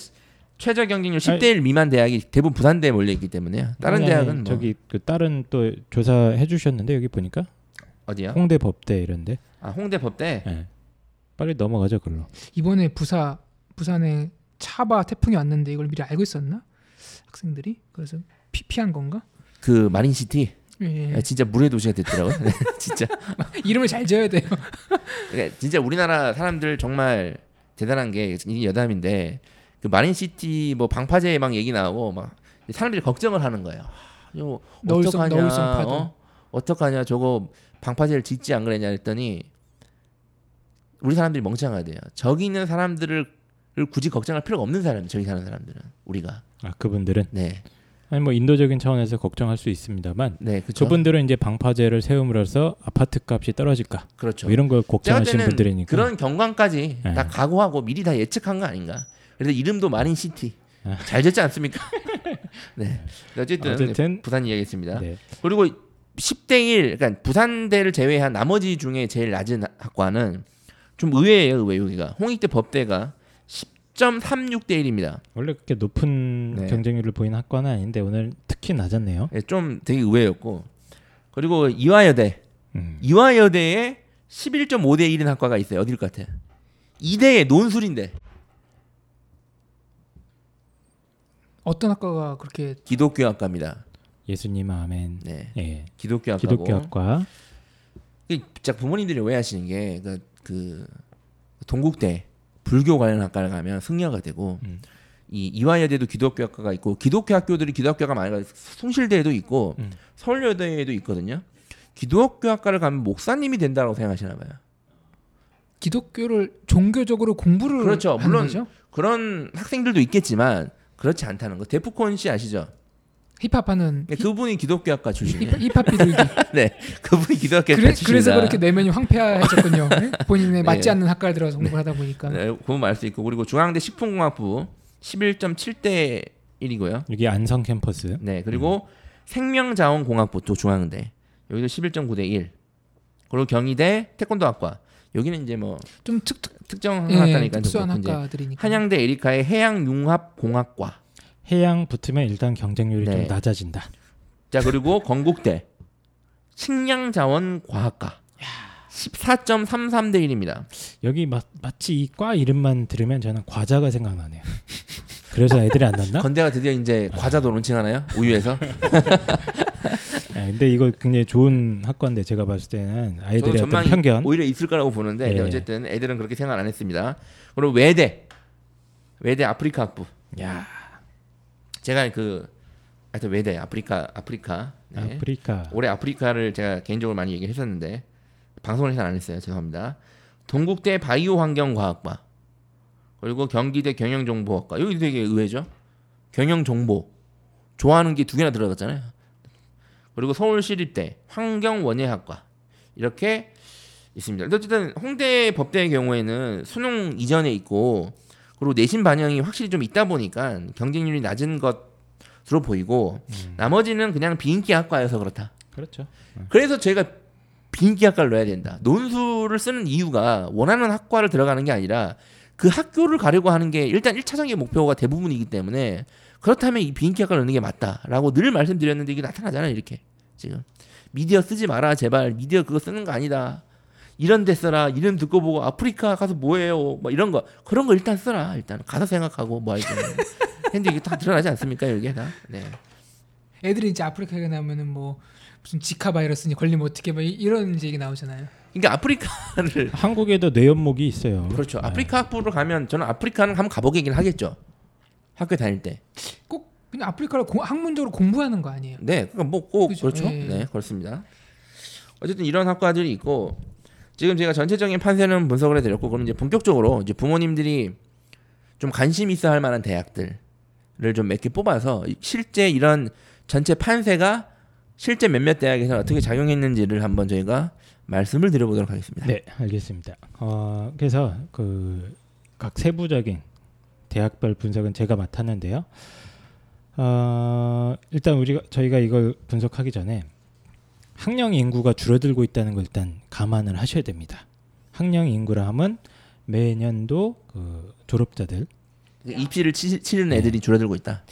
최저 경쟁률 10대 1 미만 대학이 대부분 부산대에 몰려 있기 때문에요. 다른 아니, 아니, 대학은 뭐 저기 그 다른 또 조사해 주셨는데 여기 보니까 어디요? 홍대 법대 이런데. 아 홍대 법대. 예. 빨리 넘어가죠, 글로. 이번에 부사 부산에 차바 태풍이 왔는데 이걸 미리 알고 있었나 학생들이 그래서 피, 피한 건가? 그 마린시티 예. 야, 진짜 물의 도시가 됐더라고요. 네, 진짜 이름을 잘 지어야 돼요. 그러니까 진짜 우리나라 사람들 정말 대단한 게 이게 여담인데 그 마린시티 뭐 방파제 막 얘기 나오고 막 사람들이 걱정을 하는 거예요. 아, 이거 어떡하냐? 너울성. 어? 어떡하냐? 저거 방파제를 짓지 안 그랬냐 했더니 우리 사람들이 멍청하대요. 저기 있는 사람들을 를 굳이 걱정할 필요가 없는 사람, 저기 사는 사람들은 우리가. 아, 그분들은 네, 아니 뭐 인도적인 차원에서 걱정할 수 있습니다만 네, 그렇죠. 그분들은 이제 방파제를 세움으로써 아파트 값이 떨어질까 그렇죠. 뭐 이런 걸 걱정하시는 분들이니까 그런 경관까지 네. 다 각오하고 미리 다 예측한 거 아닌가. 그래서 이름도 마린 시티 아. 잘 됐지 않습니까? 네. 어쨌든, 어쨌든 부산 이야기했습니다. 네. 그리고 10대 1, 그러니까 부산대를 제외한 나머지 중에 제일 낮은 학과는 좀 의외예요, 의외 여기가. 홍익대 법대가 10.36대 1입니다. 원래 그렇게 높은 네. 경쟁률을 보이는 학과는 아닌데 오늘 특히 낮았네요. 예, 좀 되게 의외였고. 그리고 이화여대, 음. 이화여대에 11.5대 1인 학과가 있어요. 어딜 것 같아? 이대의 논술인데 어떤 학과가 그렇게 기독교 학과입니다. 예수님 아멘. 네, 예. 기독교 학과고. 기독교 학과. 그 진짜 부모님들이 오해하시는 게 그, 그 동국대 불교 관련 학과를 가면 승려가 되고 음. 이 이화여대도 기독교 학과가 있고 기독교 학교들이 기독교가 많아요. 숭실대에도 있고 음. 서울여대에도 있거든요. 기독교 학과를 가면 목사님이 된다고 생각하시나 봐요. 기독교를 종교적으로 공부를 그렇죠. 물론 거죠? 그런 학생들도 있겠지만 그렇지 않다는 거. 데프콘 씨 아시죠? 힙합하는 네, 그분이 기독교 학과 출신이에요. 힙, 힙합 비둘기. 네, 그분이 기독교 학과 그래, 출신이다. 그래서 그렇게 내면이 황폐해졌군요. 네? 본인의 맞지 네. 않는 학과에 들어서 공부를 하다 보니까. 네, 그분 알수 있고 그리고 중앙대 식품공학부 11.7대 1이고요. 여기 안성 캠퍼스. 네, 그리고 생명자원공학부 또 중앙대 여기도 11.9대 1. 그리고 경희대 태권도학과 여기는 이제 뭐 좀 특, 특, 특정 예, 학과니까 특수한 좀 그렇고 이제 학과들이니까. 한양대 에리카의 해양융합공학과. 해양 붙으면 일단 경쟁률이 네. 좀 낮아진다. 자 그리고 건국대 식량자원과학과 14.33대 1입니다. 여기 마, 마치 이 과 이름만 들으면 저는 과자가 생각나네요. 그래서 애들이 안 났나? 건대가 드디어 이제 과자도 론칭하나요? 우유에서? 네, 근데 이거 굉장히 좋은 학과인데 제가 봤을 때는 아이들의 어떤 편견. 오히려 있을 거라고 보는데 예. 어쨌든 애들은 그렇게 생각 안 했습니다. 그리고 외대 외대 아프리카 학부 야, 제가 그 하여튼 외대 아프리카 아프리카 네. 아프리카. 올해 아프리카를 제가 개인적으로 많이 얘기했었는데 방송을 해서 안 했어요. 죄송합니다. 동국대 바이오 환경과학과 그리고 경기대 경영정보학과 여기 되게 의외죠. 경영정보 좋아하는 게 두 개나 들어갔잖아요. 그리고 서울시립대 환경원예학과 이렇게 있습니다. 어쨌든 홍대 법대의 경우에는 수능 이전에 있고 그리고 내신 반영이 확실히 좀 있다 보니까 경쟁률이 낮은 것으로 보이고 나머지는 그냥 비인기 학과여서 그렇다. 그렇죠. 그래서 제가 비인기 학과를 넣어야 된다. 논술을 쓰는 이유가 원하는 학과를 들어가는 게 아니라 그 학교를 가려고 하는 게 일단 1차적인 목표가 대부분이기 때문에 그렇다면 이 비인기 학과를 넣는 게 맞다라고 늘 말씀드렸는데 이게 나타나잖아요. 이렇게 지금 미디어 쓰지 마라 제발 미디어 그거 쓰는 거 아니다. 이런 데 써라 이름 듣고 보고 아프리카 가서 뭐해요 뭐 이런 거 그런 거 일단 써라 일단 가서 생각하고 뭐 할지 근데 이게 다 드러나지 않습니까 여기에 다 네. 애들이 이제 아프리카에 나면은 뭐 무슨 지카 바이러스니 걸리면 어떻게 뭐 이- 이런 이제 얘기 나오잖아요. 그러니까 아프리카를 한국에도 뇌연목이 있어요. 그렇죠. 네. 아프리카 학부로 가면 저는 아프리카는 한번 가보긴 하겠죠. 학교 다닐 때. 꼭 그냥 아프리카를 고- 학문적으로 공부하는 거 아니에요. 네, 그러니까 뭐꼭 그죠. 그렇죠. 예. 네, 그렇습니다. 어쨌든 이런 학과들이 있고 지금 제가 전체적인 판세는 분석을 해드렸고 그럼 이제 본격적으로 이제 부모님들이 좀 관심 있어 할 만한 대학들을 좀 몇 개 뽑아서 실제 이런 전체 판세가 실제 몇몇 대학에서 어떻게 작용했는지를 한번 저희가 말씀을 드려보도록 하겠습니다. 네, 알겠습니다. 어, 그래서 그 각 세부적인 대학별 분석은 제가 맡았는데요. 어, 일단 우리가 저희가 이걸 분석하기 전에 학령 인구가 줄어들고 있다는 걸 일단 감안을 하셔야 됩니다. 학령 인구라 하면 매년도 그 졸업자들 입시를 치, 치는 네. 애들이 줄어들고 있다.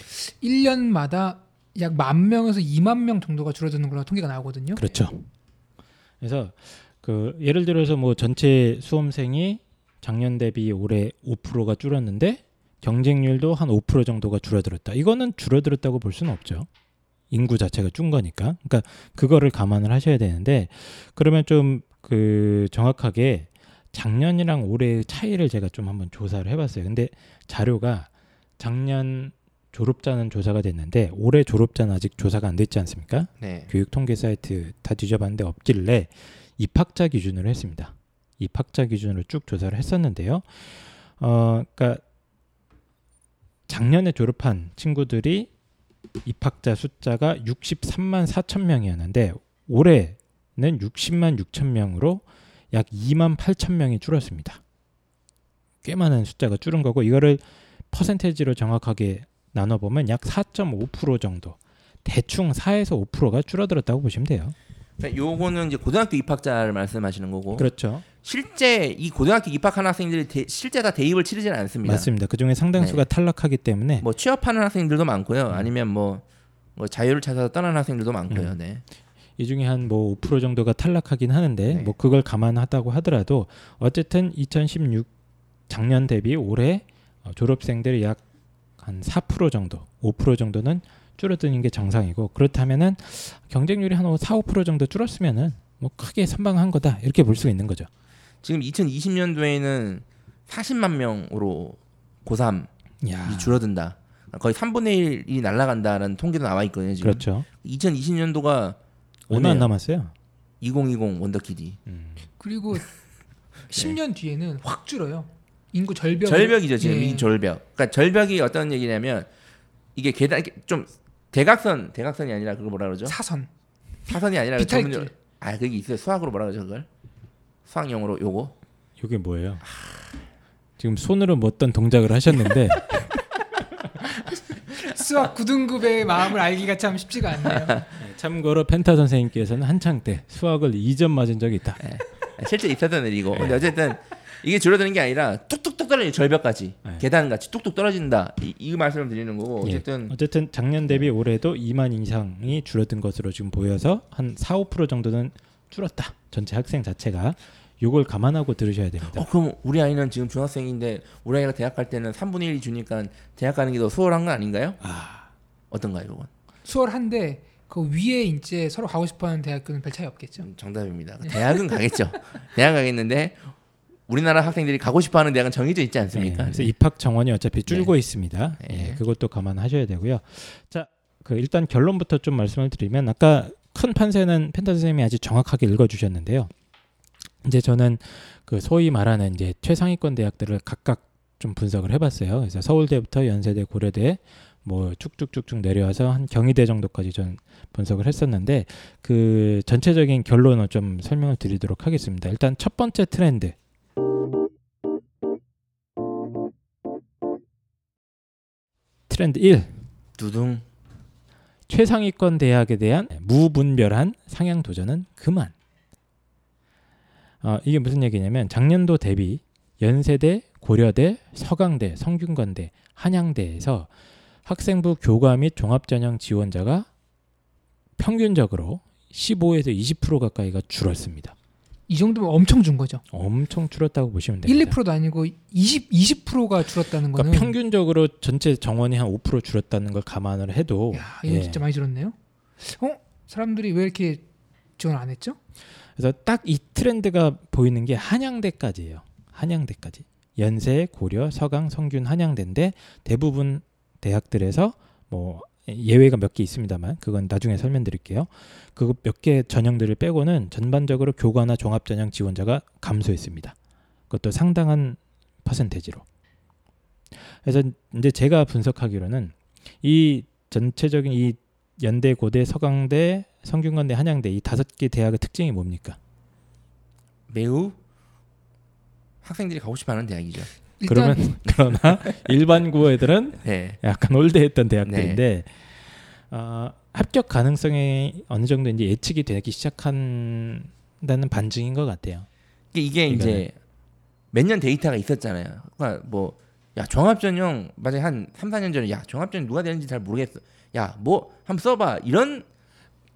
1년마다 약 만 명에서 2만 명 정도가 줄어드는 걸로 통계가 나오거든요. 그렇죠. 그래서 그 예를 들어서 뭐 전체 수험생이 작년 대비 올해 5%가 줄었는데 경쟁률도 한 5% 정도가 줄어들었다. 이거는 줄어들었다고 볼 수는 없죠. 인구 자체가 준 거니까. 그러니까 그거를 감안을 하셔야 되는데 그러면 좀 그 정확하게 작년이랑 올해의 차이를 제가 좀 한번 조사를 해봤어요. 근데 자료가 작년 졸업자는 조사가 됐는데 올해 졸업자는 아직 조사가 안 됐지 않습니까? 네. 교육 통계 사이트 다 뒤져봤는데 없길래 입학자 기준으로 했습니다. 입학자 기준으로 쭉 조사를 했었는데요. 어, 그러니까 작년에 졸업한 친구들이 입학자 숫자가 63만 4천 명이었는데 올해는 60만 6천 명으로 약 2만 8천 명이 줄었습니다. 꽤 많은 숫자가 줄은 거고 이거를 퍼센테이지로 정확하게 나눠 보면 약 4.5% 정도 대충 4에서 5%가 줄어들었다고 보시면 돼요. 그러니까 요거는 이제 고등학교 입학자를 말씀하시는 거고 그렇죠. 실제 이 고등학교 입학한 학생들이 대- 실제 다 대입을 치르지는 않습니다. 맞습니다. 그 중에 상당수가 탈락하기 때문에 뭐 취업하는 학생들도 많고요. 아니면 뭐, 뭐 자유를 찾아서 떠나는 학생들도 많고요. 음. 네. 이 중에 한 뭐 5% 정도가 탈락하긴 하는데 네. 뭐 그걸 감안하다고 하더라도 어쨌든 2016 작년 대비 올해 어, 졸업생들이 약 한 4% 정도, 5% 정도는 줄어드는 게 정상이고 그렇다면은 경쟁률이 한 4, 5% 정도 줄었으면은 뭐 크게 선방한 거다 이렇게 볼 수가 있는 거죠. 지금 2020년도에는 40만 명으로 고3이 야, 줄어든다. 거의 3분의 1이 날아간다는 통계도 나와 있거든요. 지금 그렇죠. 2020년도가 얼마 안 남았어요. 2020 원더키디 음. 그리고 10년 뒤에는 확 줄어요. 인구 절벽. 절벽이죠 지금 예. 이 절벽. 그러니까 절벽이 어떤 얘기냐면 이게 계단 좀 대각선 대각선이 아니라 그거 뭐라 그러죠? 사선. 사선이 아니라 비탈길. 전문적- 아 그게 있어요. 수학으로 뭐라 그러죠 그걸? 수학 용어로 요거. 이게 뭐예요? 지금 손으로 뭐 어떤 동작을 하셨는데 수학 9등급의 마음을 알기가 참 쉽지가 않네요. 네, 참고로 펜타 선생님께서는 한창 때 수학을 2점 맞은 적이 있다. 실제 있었던 일이고. 근데 어쨌든 이게 줄어드는 게 아니라 뚝뚝뚝 떨어지는 절벽까지 네. 계단같이 뚝뚝 떨어진다. 이, 이 말씀을 드리는 거고 예. 어쨌든 어쨌든 작년 대비 올해도 2만 이상이 줄어든 것으로 지금 보여서 한 4, 5% 정도는 줄었다. 전체 학생 자체가 요걸 감안하고 들으셔야 됩니다. 어 그럼 우리 아이는 지금 중학생인데 우리 아이가 대학 갈 때는 3분의 1이 주니까 대학 가는 게 더 수월한 거 아닌가요? 아, 어떤가요, 이건? 수월한데 그 위에 이제 서로 가고 싶어하는 대학교는 별 차이 없겠죠. 음, 정답입니다. 대학은 가겠죠. 대학 가겠는데 우리나라 학생들이 가고 싶어하는 대학은 정해져 있지 네, 않습니까? 그래서 입학 정원이 어차피 줄고 있습니다. 네. 예, 그것도 감안하셔야 되고요. 자, 그 일단 결론부터 좀 말씀을 드리면 아까 큰 판세는 펜타 선생님이 아주 정확하게 읽어주셨는데요. 이제 저는 그 소위 말하는 이제 최상위권 대학들을 각각 좀 분석을 해봤어요. 그래서 서울대부터 연세대, 고려대 뭐 쭉쭉쭉쭉 내려와서 한 경희대 정도까지 전 분석을 했었는데 그 전체적인 결론을 좀 설명을 드리도록 하겠습니다. 일단 첫 번째 트렌드. 트렌드 1. 두둥. 최상위권 대학에 대한 무분별한 상향 도전은 그만. 어, 이게 무슨 얘기냐면 작년도 대비 연세대, 고려대, 서강대, 성균관대, 한양대에서 학생부 교과 및 종합전형 지원자가 평균적으로 15에서 20% 가까이가 줄었습니다. 이 정도면 엄청 준 거죠. 엄청 줄었다고 보시면 1, 됩니다. 2%도 아니고 20, 20%가 줄었다는 거는 그러니까 평균적으로 전체 정원이 한 5% 줄었다는 걸 감안을 해도 야, 이건 예. 진짜 많이 줄었네요. 어? 사람들이 왜 이렇게 지원 안 했죠? 그래서 딱 이 트렌드가 보이는 게 한양대까지예요. 한양대까지. 연세, 고려, 서강, 성균, 한양대인데 대부분 대학들에서 뭐 예외가 몇 개 있습니다만 그건 나중에 설명드릴게요. 그 몇 개 전형들을 빼고는 전반적으로 교과나 종합 전형 지원자가 감소했습니다. 그것도 상당한 퍼센테지로. 그래서 이제 제가 분석하기로는 이 전체적인 이 연대, 고대, 서강대, 성균관대, 한양대 이 다섯 개 대학의 특징이 뭡니까? 매우 학생들이 가고 싶어하는 대학이죠. 그러면 그러나 일반고 애들은 네. 약간 올드했던 대학들인데 어, 합격 가능성이 어느 정도 이제 예측이 되기 시작한다는 반증인 것 같아요. 이게 이제 몇 년 데이터가 있었잖아요. 그러니까 뭐 야 종합 전형 맞아 한 3, 4년 전에 야 종합 전형 누가 되는지 잘 모르겠어. 야 뭐 한번 써봐 이런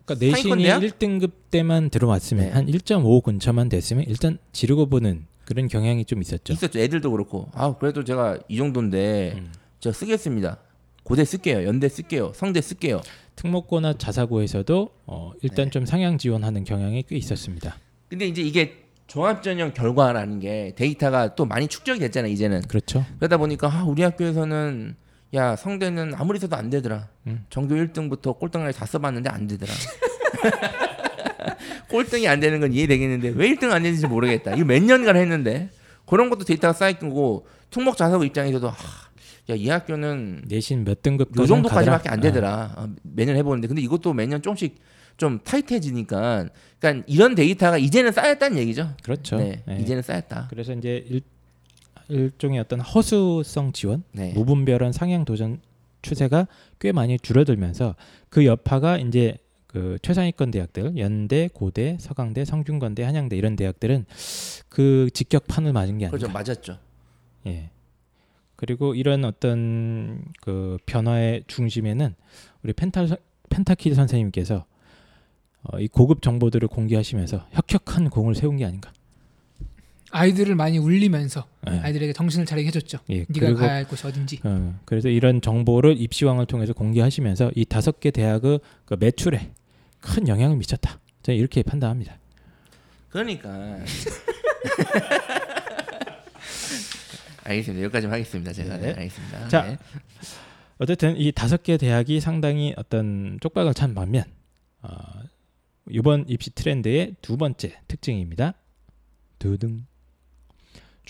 그러니까 내신이 상위권대야? 1등급 때만 들어왔으면 네. 한1.5 근처만 됐으면 일단 지르고 보는 그런 경향이 좀 있었죠. 있었죠. 애들도 그렇고 아 그래도 제가 이 정도인데 음. 제가 쓰겠습니다. 고대 쓸게요. 연대 쓸게요. 성대 쓸게요. 특목고나 자사고에서도 어, 일단 네. 좀 상향 지원하는 경향이 꽤 있었습니다. 근데 이제 이게 종합 전형 결과라는 게 데이터가 또 많이 축적이 됐잖아요. 이제는 그렇죠. 그러다 보니까 아, 우리 학교에서는 야 성대는 아무리 써도 안 되더라. 음. 전교 1등부터 꼴등까지 다 써봤는데 안 되더라. 꼴등이 안 되는 건 이해되겠는데 왜 1등 안 되는지 모르겠다. 이거 몇 년간 했는데 그런 것도 데이터가 쌓이고 특목 자사고 입장에서도 아, 야이 학교는 내신 몇 등급 요 정도까지밖에 안 아. 되더라. 어, 매년 해보는데 근데 이것도 매년 조금씩 좀 타이트해지니까 그러니까 이런 데이터가 이제는 쌓였다는 얘기죠. 그렇죠. 네, 네. 이제는 쌓였다. 그래서 이제 일, 일종의 어떤 허수성 지원, 네. 무분별한 상향 도전 추세가 꽤 많이 줄어들면서 그 여파가 이제 그 최상위권 대학들 연대, 고대, 서강대, 성균관대, 한양대 이런 대학들은 그 직격판을 맞은 게 아닌가. 그렇죠, 맞았죠. 예. 그리고 이런 어떤 그 변화의 중심에는 우리 펜타 펜타키드 선생님께서 어, 이 고급 정보들을 공개하시면서 혁혁한 공을 세운 게 아닌가. 아이들을 많이 울리면서 예. 아이들에게 정신을 차리게 해줬죠. 예. 네가 그리고 가야 할 곳이 어딘지. 어, 그래서 이런 정보를 입시왕을 통해서 공개하시면서 이 다섯 개 대학의 그 매출에 큰 영향을 미쳤다. 저는 이렇게 판단합니다. 그러니까 알겠습니다. 여기까지만 하겠습니다. 제가 네, 네. 알겠습니다. 자, 네. 어쨌든 이 다섯 개 대학이 상당히 어떤 쪽박을 찬 반면 어, 이번 입시 트렌드의 두 번째 특징입니다. 두둥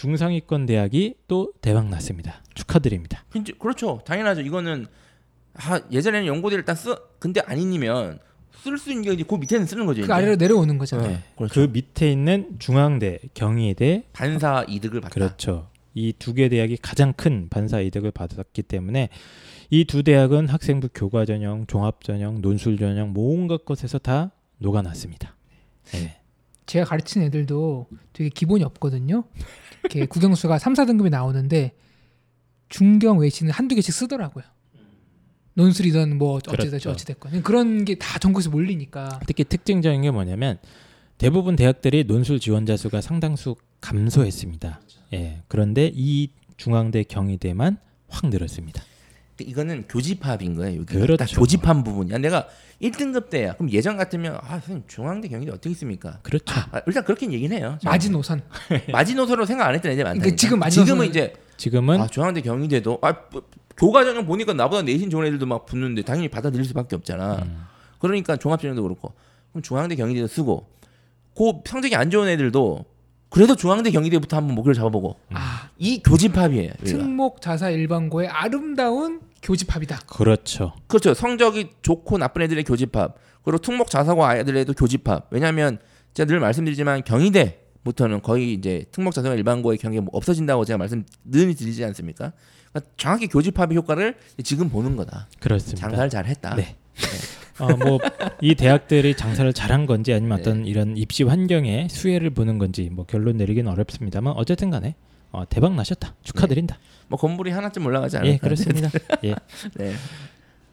중상위권 대학이 또 대박 났습니다. 축하드립니다. 근데 그렇죠. 당연하죠. 이거는 아, 예전에는 연고대를 딱 쓰. 근데 아니면 쓸 수 있는 게 이제 그 밑에는 쓰는 거죠. 그 이제. 아래로 내려오는 거잖아요. 네, 그렇죠. 그 밑에 있는 중앙대, 경희대 반사 이득을 받다. 그렇죠. 이 두 개 대학이 가장 큰 반사 이득을 받았기 때문에 이 두 대학은 학생부 교과 전형, 종합 전형, 논술 전형 온갖 것에서 다 녹아났습니다. 네. 제가 가르친 애들도 되게 기본이 없거든요. 이렇게 국영수가 3, 4등급이 나오는데 중경 외신은 한두 개씩 쓰더라고요. 논술이든 뭐 어찌됐든 그렇죠. 어찌됐건 그런 게 다 전국에서 몰리니까 특히 특징적인 게 뭐냐면 대부분 대학들이 논술 지원자 수가 상당수 감소했습니다. 예. 그런데 이 중앙대, 경희대만 확 늘었습니다. 이거는 교집합인 거예요. 여기 그렇죠. 딱 교집합 부분이야. 내가 1등급 때야. 그럼 예전 같으면 아 선생님 중앙대 경희대 어떻게 있습니까? 그렇죠. 아, 일단 그렇게 얘기는 해요. 마지노선 마지노선으로 생각 안 했던 애들 많다. 그러니까 지금 마지노선은- 지금은 이제 지금은 아 중앙대 경희대도 아 뭐, 교과 전형 보니까 나보다 내신 좋은 애들도 막 붙는데 당연히 받아들일 수밖에 없잖아. 음, 그러니까 종합 전형도 그렇고 그럼 중앙대 경희대도 쓰고 그 성적이 안 좋은 애들도 그래도 중앙대 경희대부터 한번 목표를 잡아보고 아이 교집합이에요. 특목 자사 일반고의 아름다운 교집합이다. 그렇죠. 그렇죠. 성적이 좋고 나쁜 애들의 교집합. 그리고 특목 자사고 아이들에도 교집합. 왜냐하면 제가 늘 말씀드리지만 경희대부터는 거의 이제 특목 자사고 일반고의 경계가 뭐 없어진다고 제가 말씀 늘 드리지 않습니까? 그러니까 정확히 교집합의 효과를 지금 보는 거다. 그렇습니다. 장사를 잘했다. 네. 어, 뭐이 대학들이 장사를 잘한 건지 아니면 네. 어떤 이런 입시 환경에 수혜를 보는 건지 뭐 결론 내리기는 어렵습니다만 어쨌든 간에 어, 대박 나셨다. 축하드린다. 뭐 건물이 하나쯤 올라가지 않을까? 예, 그렇습니다. 예. 네.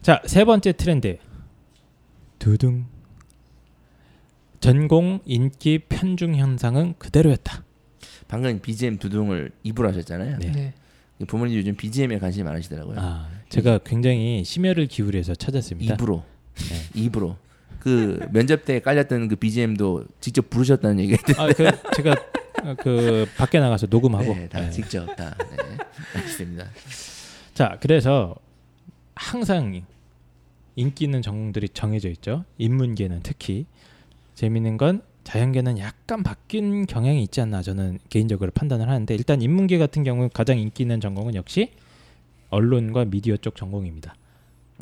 자, 세 번째 트렌드. 두둥. 전공 인기 편중 현상은 그대로였다. 방금 BGM 두둥을 입으로 하셨잖아요. 네. 네. 부모님 요즘 BGM에 관심이 많으시더라고요. 아, 제가 굉장히 심혈을 기울여서 찾았습니다. 입으로. 네. 입으로. 그 면접 때 깔렸던 그 BGM도 직접 부르셨다는 얘기가 아, 그 제가 어, 그 밖에 나가서 녹음하고. 네, 다 네. 직접 다. 네. 알겠습니다. 자, 그래서 항상 인기 있는 전공들이 정해져 있죠. 인문계는 특히 재미있는 건 자연계는 약간 바뀐 경향이 있지 않나 저는 개인적으로 판단을 하는데 일단 인문계 같은 경우는 가장 인기 있는 전공은 역시 언론과 미디어 쪽 전공입니다.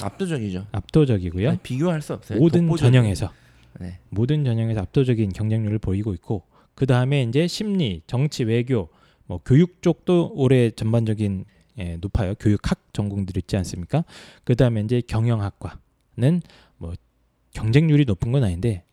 압도적이죠. 압도적이고요. 아니, 비교할 수 없어요. 모든 독보적인. 전형에서 네. 모든 전형에서 압도적인 경쟁률을 보이고 있고 그 다음에 이제 심리, 정치, 외교, 뭐 교육 쪽도 올해 전반적인 예, 높아요. 교육학 전공들 있지 않습니까? 그 다음에 이제 경영학과는 뭐 경쟁률이 높은 건 아닌데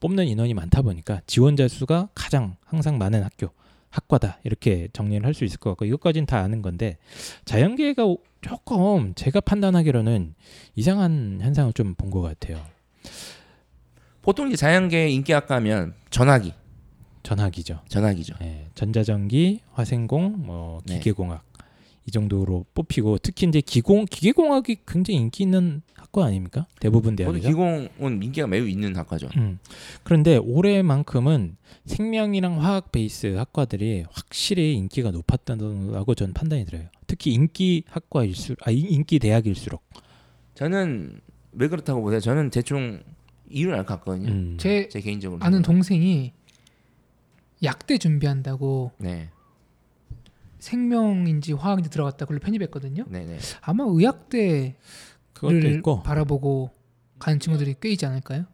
뽑는 인원이 많다 보니까 지원자 수가 가장 항상 많은 학교 학과다 이렇게 정리를 할 수 있을 것 같고 이것까지는 다 아는 건데 자연계가 오- 조금 제가 판단하기로는 이상한 현상을 좀 본 것 같아요. 보통 이제 자연계 인기학과면 전화기, 전학이죠. 전화기죠. 예, 전자전기, 화생공, 뭐 네. 기계공학 이 정도로 뽑히고 특히 이제 기공 기계공학이 굉장히 인기 있는 학과 아닙니까? 대부분 대학이죠. 기공은 인기가 매우 있는 학과죠. 음. 그런데 올해만큼은 생명이랑 화학 베이스 학과들이 확실히 인기가 높았다고 저는 판단이 들어요. 특히 인기 학과일수록 아 인- 인기 대학일수록 저는 왜 그렇다고 보세요? 저는 대충 이유를 알것 같거든요. 음. 제 제 개인적으로. 아는 동생이 약대 준비한다고 네, 생명인지 화학인지 들어갔다 그걸로 편입했거든요. 네, 네. 아마 의학대를 그것도 있고 바라보고 가는 친구들이 꽤 있지 않을까요?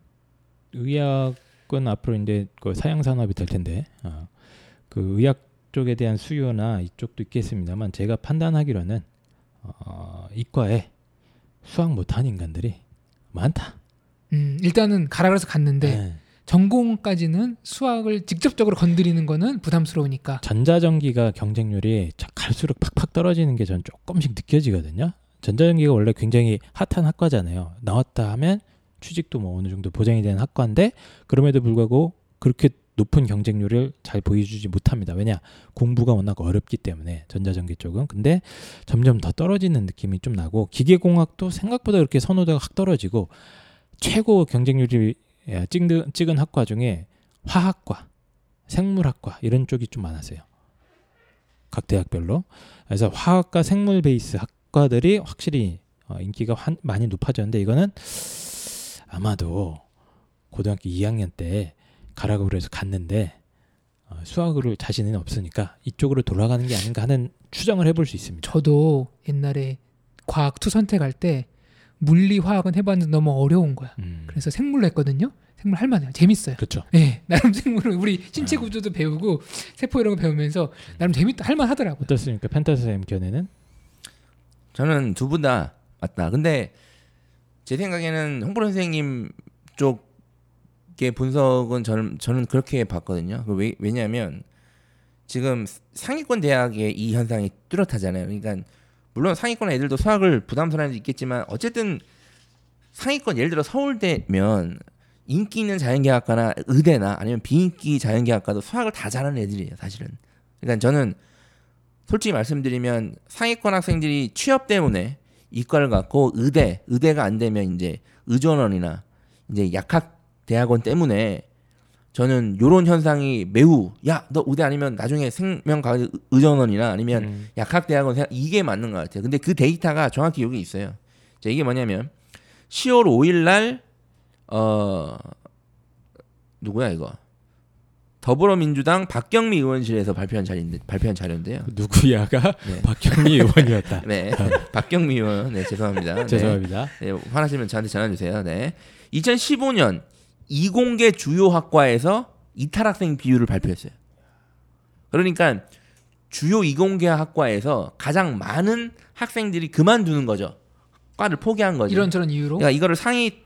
의학은 앞으로 이제 그 사양 산업이 될 텐데 어, 그 의학 쪽에 대한 수요나 이쪽도 있겠습니다만 제가 판단하기로는 어, 이과에 수학 못하는 인간들이 많다. 음, 일단은 가라 그래서 갔는데 네. 전공까지는 수학을 직접적으로 건드리는 거는 부담스러우니까 전자전기가 경쟁률이 자- 갈수록 팍팍 떨어지는 게 전 조금씩 느껴지거든요. 전자전기가 원래 굉장히 핫한 학과잖아요. 나왔다 하면 취직도 뭐 어느 정도 보장이 되는 학과인데 그럼에도 불구하고 그렇게 높은 경쟁률을 잘 보여주지 못합니다. 왜냐 공부가 워낙 어렵기 때문에 전자전기 쪽은 근데 점점 더 떨어지는 느낌이 좀 나고 기계공학도 생각보다 그렇게 선호도가 확 떨어지고 최고 경쟁률이 예, 찍은, 찍은 학과 중에 화학과, 생물학과 이런 쪽이 좀 많았어요. 각 대학별로. 그래서 화학과 생물 베이스 학과들이 확실히 어, 인기가 환- 많이 높아졌는데 이거는 아마도 고등학교 2학년 때 가라고 그래서 갔는데 어, 수학으로 자신은 없으니까 이쪽으로 돌아가는 게 아닌가 하는 추정을 해볼 수 있습니다. 저도 옛날에 과학 two 선택할 때 물리 화학은 해봤는데 너무 어려운 거야. 음, 그래서 생물로 했거든요. 생물 할 만해요. 재밌어요. 그렇죠. 네, 나름 생물은 우리 신체 구조도 배우고 세포 이런 거 배우면서 나름 재밌다 할 만하더라고요. 어떻습니까? 펜타스 M 견해는 저는 두 분 다 맞다. 근데 제 생각에는 홍보로 선생님 쪽의 분석은 저는 저는 그렇게 봤거든요. 그 왜, 왜냐하면 지금 상위권 대학의 이 현상이 뚜렷하잖아요. 그러니까 물론 상위권 애들도 수학을 부담스러워하는 게 있겠지만 어쨌든 상위권 예를 들어 서울대면 인기 있는 자연계학과나 의대나 아니면 비인기 자연계학과도 수학을 다 잘하는 애들이에요, 사실은. 그러니까 저는 솔직히 말씀드리면 상위권 학생들이 취업 때문에 이과를 갖고 의대, 의대가 안 되면 이제 의전원이나 이제 약학 대학원 때문에 저는 요런 현상이 매우 야 너 의대 아니면 나중에 생명과학 의전원이나 아니면 음. 약학 대학원 생각- 이게 맞는 것 같아요. 근데 그 데이터가 정확히 여기 있어요. 자, 이게 뭐냐면 10월 5일 날어 누구야 이거 더불어민주당 박경미 의원실에서 발표한 자료인데 발표한 자료인데요. 누구야가 네. 박경미 의원이었다. 네, 박경미 의원, 네 죄송합니다. 네. 죄송합니다. 네, 화나시면 저한테 전화 주세요. 네, 2015년 이공계 주요 학과에서 이탈 학생 비율을 발표했어요. 그러니까 주요 이공계 학과에서 가장 많은 학생들이 그만두는 거죠. 과를 포기한 거죠. 이런 저런 이유로 그러니까 이거를 상위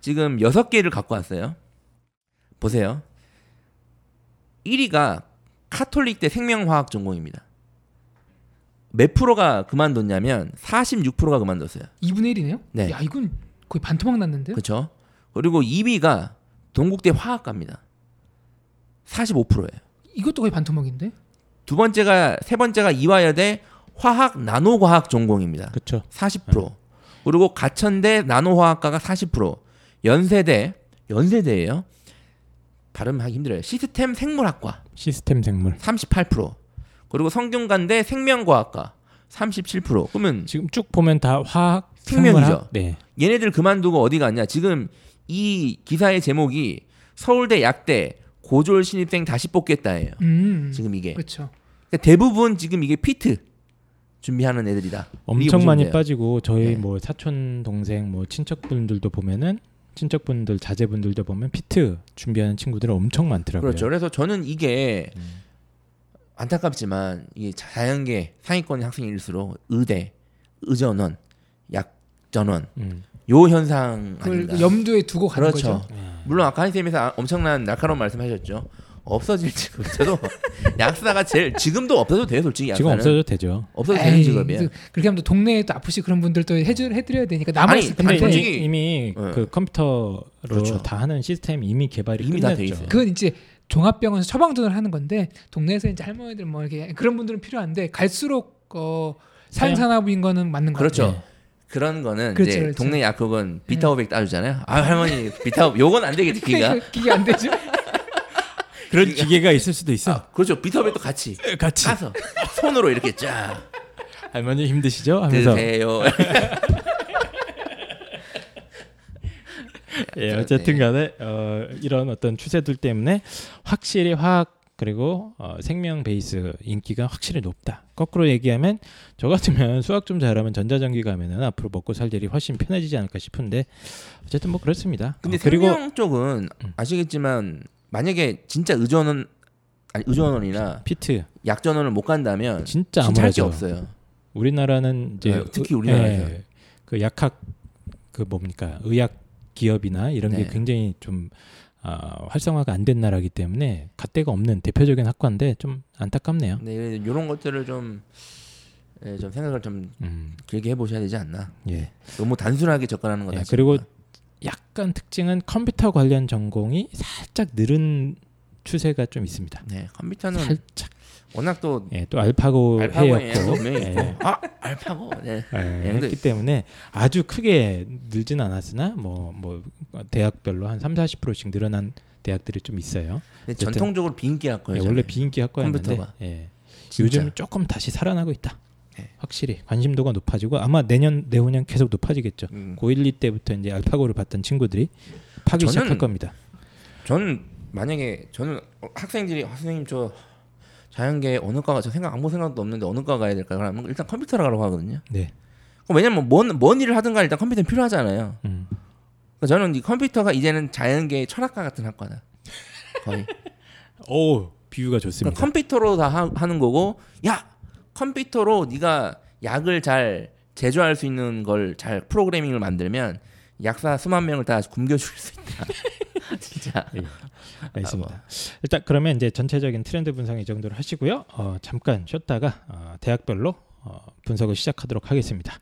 지금 여섯 개를 갖고 왔어요. 보세요. 1위가 카톨릭대 생명화학 전공입니다. 몇 프로가 그만뒀냐면 46%가 그만뒀어요. 2분의 1이네요. 네. 야 이건 거의 반토막 났는데요. 그렇죠? 그리고 2위가 동국대 화학과입니다. 45%예요. 이것도 거의 반토막인데. 두 번째가 세 번째가 이화여대 화학 나노과학 전공입니다. 그렇죠. 40%. 그리고 가천대 나노화학과가 40%. 연세대 연세대예요. 발음하기 힘들어요. 시스템 생물학과 시스템 생물. 38%. 그리고 성균관대 생명과학과 37%. 그러면 지금 쭉 보면 다 화학, 생명이죠. 생물학? 네. 얘네들 그만두고 어디 갔냐? 지금 이 기사의 제목이 서울대 약대 고졸 신입생 다시 뽑겠다예요. 음. 지금 이게 그렇죠. 그러니까 대부분 지금 이게 피트 준비하는 애들이다. 엄청 많이 돼요. 빠지고 저희 네. 뭐 사촌 동생 뭐 친척분들도 보면은 친척분들 자제분들도 보면 피트 준비하는 친구들은 엄청 많더라고요. 그렇죠. 그래서 저는 이게 음. 안타깝지만 이게 자연계 상위권 학생일수록 의대, 의전원, 약전원 음. 요 현상 아닌가. 염두에 두고 가는 그렇죠. 거죠. 물론 아까 한쌤에서 아- 엄청난 날카로운 말씀하셨죠. 없어질지도 약사가 제일 지금도 없어도 돼요, 솔직히 약사는. 지금 없어도 되죠. 없어도 되는 직업이야. 그- 그렇게 하면 또 동네에 또 아프시 그런 분들도 해줄 해드려야 되니까 남아 있을 텐데 솔직히- 이미 네. 그 컴퓨터로 그렇죠. 다 하는 시스템이 이미 개발이 이미 다돼 끝났죠. 있어요. 그건 이제 종합병원에서 처방전을 하는 건데 동네에서 이제 할머니들 뭐 이렇게 그런 분들은 필요한데 갈수록 어 사행산업인 거는 맞는 거 그렇죠. 같아요. 그런 거는 그렇죠, 이제 그렇죠. 동네 약국은 비타오백 따주잖아요. 아 할머니 비타오 요건 안 되겠지 기가. 기계 안 되죠. 그런 기계가 있을 수도 있어. 아, 그렇죠. 비타오백도 같이 같이 따서 손으로 이렇게 쫙 할머니 힘드시죠? 하면서 드세요. 예, 어쨌든 간에 어, 이런 어떤 추세들 때문에 확실히 화학 그리고 어, 생명 베이스 인기가 확실히 높다. 거꾸로 얘기하면 저 같으면 수학 좀 잘하면 전자전기 가면은 앞으로 먹고 살 일이 훨씬 편해지지 않을까 싶은데 어쨌든 뭐 그렇습니다. 근데 어, 그리고 생명 쪽은 아시겠지만 만약에 진짜 의전원 아니 의전원이나 피트 약전원을 못 간다면 진짜 진짜 할게 아무래도 없어요. 우리나라는 이제 네, 특히 우리나라에서. 예, 그 약학 그 뭡니까 의학 기업이나 이런 게 네. 굉장히 좀 아, 활성화가 안 된 나라기 때문에 갓대가 없는 대표적인 학과인데 좀 안타깝네요. 네, 이런 것들을 좀, 예, 좀 생각을 좀 음, 길게 해보셔야 되지 않나. 예. 너무 단순하게 접근하는 건 예. 그리고 약간 특징은 컴퓨터 관련 전공이 살짝 늘은 추세가 좀 있습니다. 네, 컴퓨터는 살짝. 워낙 또 예, 또 알파고 알파고에 해였고 분명히 예, 아 알파고, 네. 예, 예, 근데- 했기 때문에 아주 크게 늘진 않았으나 뭐뭐 대학별로 한 3, 40%씩 늘어난 대학들이 좀 있어요. 어쨌든- 전통적으로 비인기 학과예요. 예, 원래 비인기 학과였는데. 예. 요즘 조금 다시 살아나고 있다. 네. 확실히 관심도가 높아지고 아마 내년 내후년 계속 높아지겠죠. 음, 고1, 2 때부터 이제 알파고를 봤던 친구들이 파기 저는- 시작할 겁니다. 저는 만약에 저는 어, 학생들이 아, 선생님 저 자연계 어느 과가 저 생각 아무 생각도 없는데 어느 과 가야 될까 그러면 일단 컴퓨터로 가라고 하거든요. 네. 왜냐면 뭔, 뭔 일을 하든가 일단 컴퓨터는 필요하잖아요. 음. 그러니까 저는 이 컴퓨터가 이제는 자연계의 철학과 같은 학과다. 거의. 오 비유가 좋습니다. 그러니까 컴퓨터로 다 하, 하는 거고 야 컴퓨터로 네가 약을 잘 제조할 수 있는 걸 잘 프로그래밍을 만들면 약사 수만 명을 다 굶겨 죽일 수 있다. 진짜. 예, 알겠습니다. 일단 그러면 이제 전체적인 트렌드 분석 이 정도로 하시고요. 어, 잠깐 쉬었다가 어, 대학별로 어, 분석을 시작하도록 하겠습니다.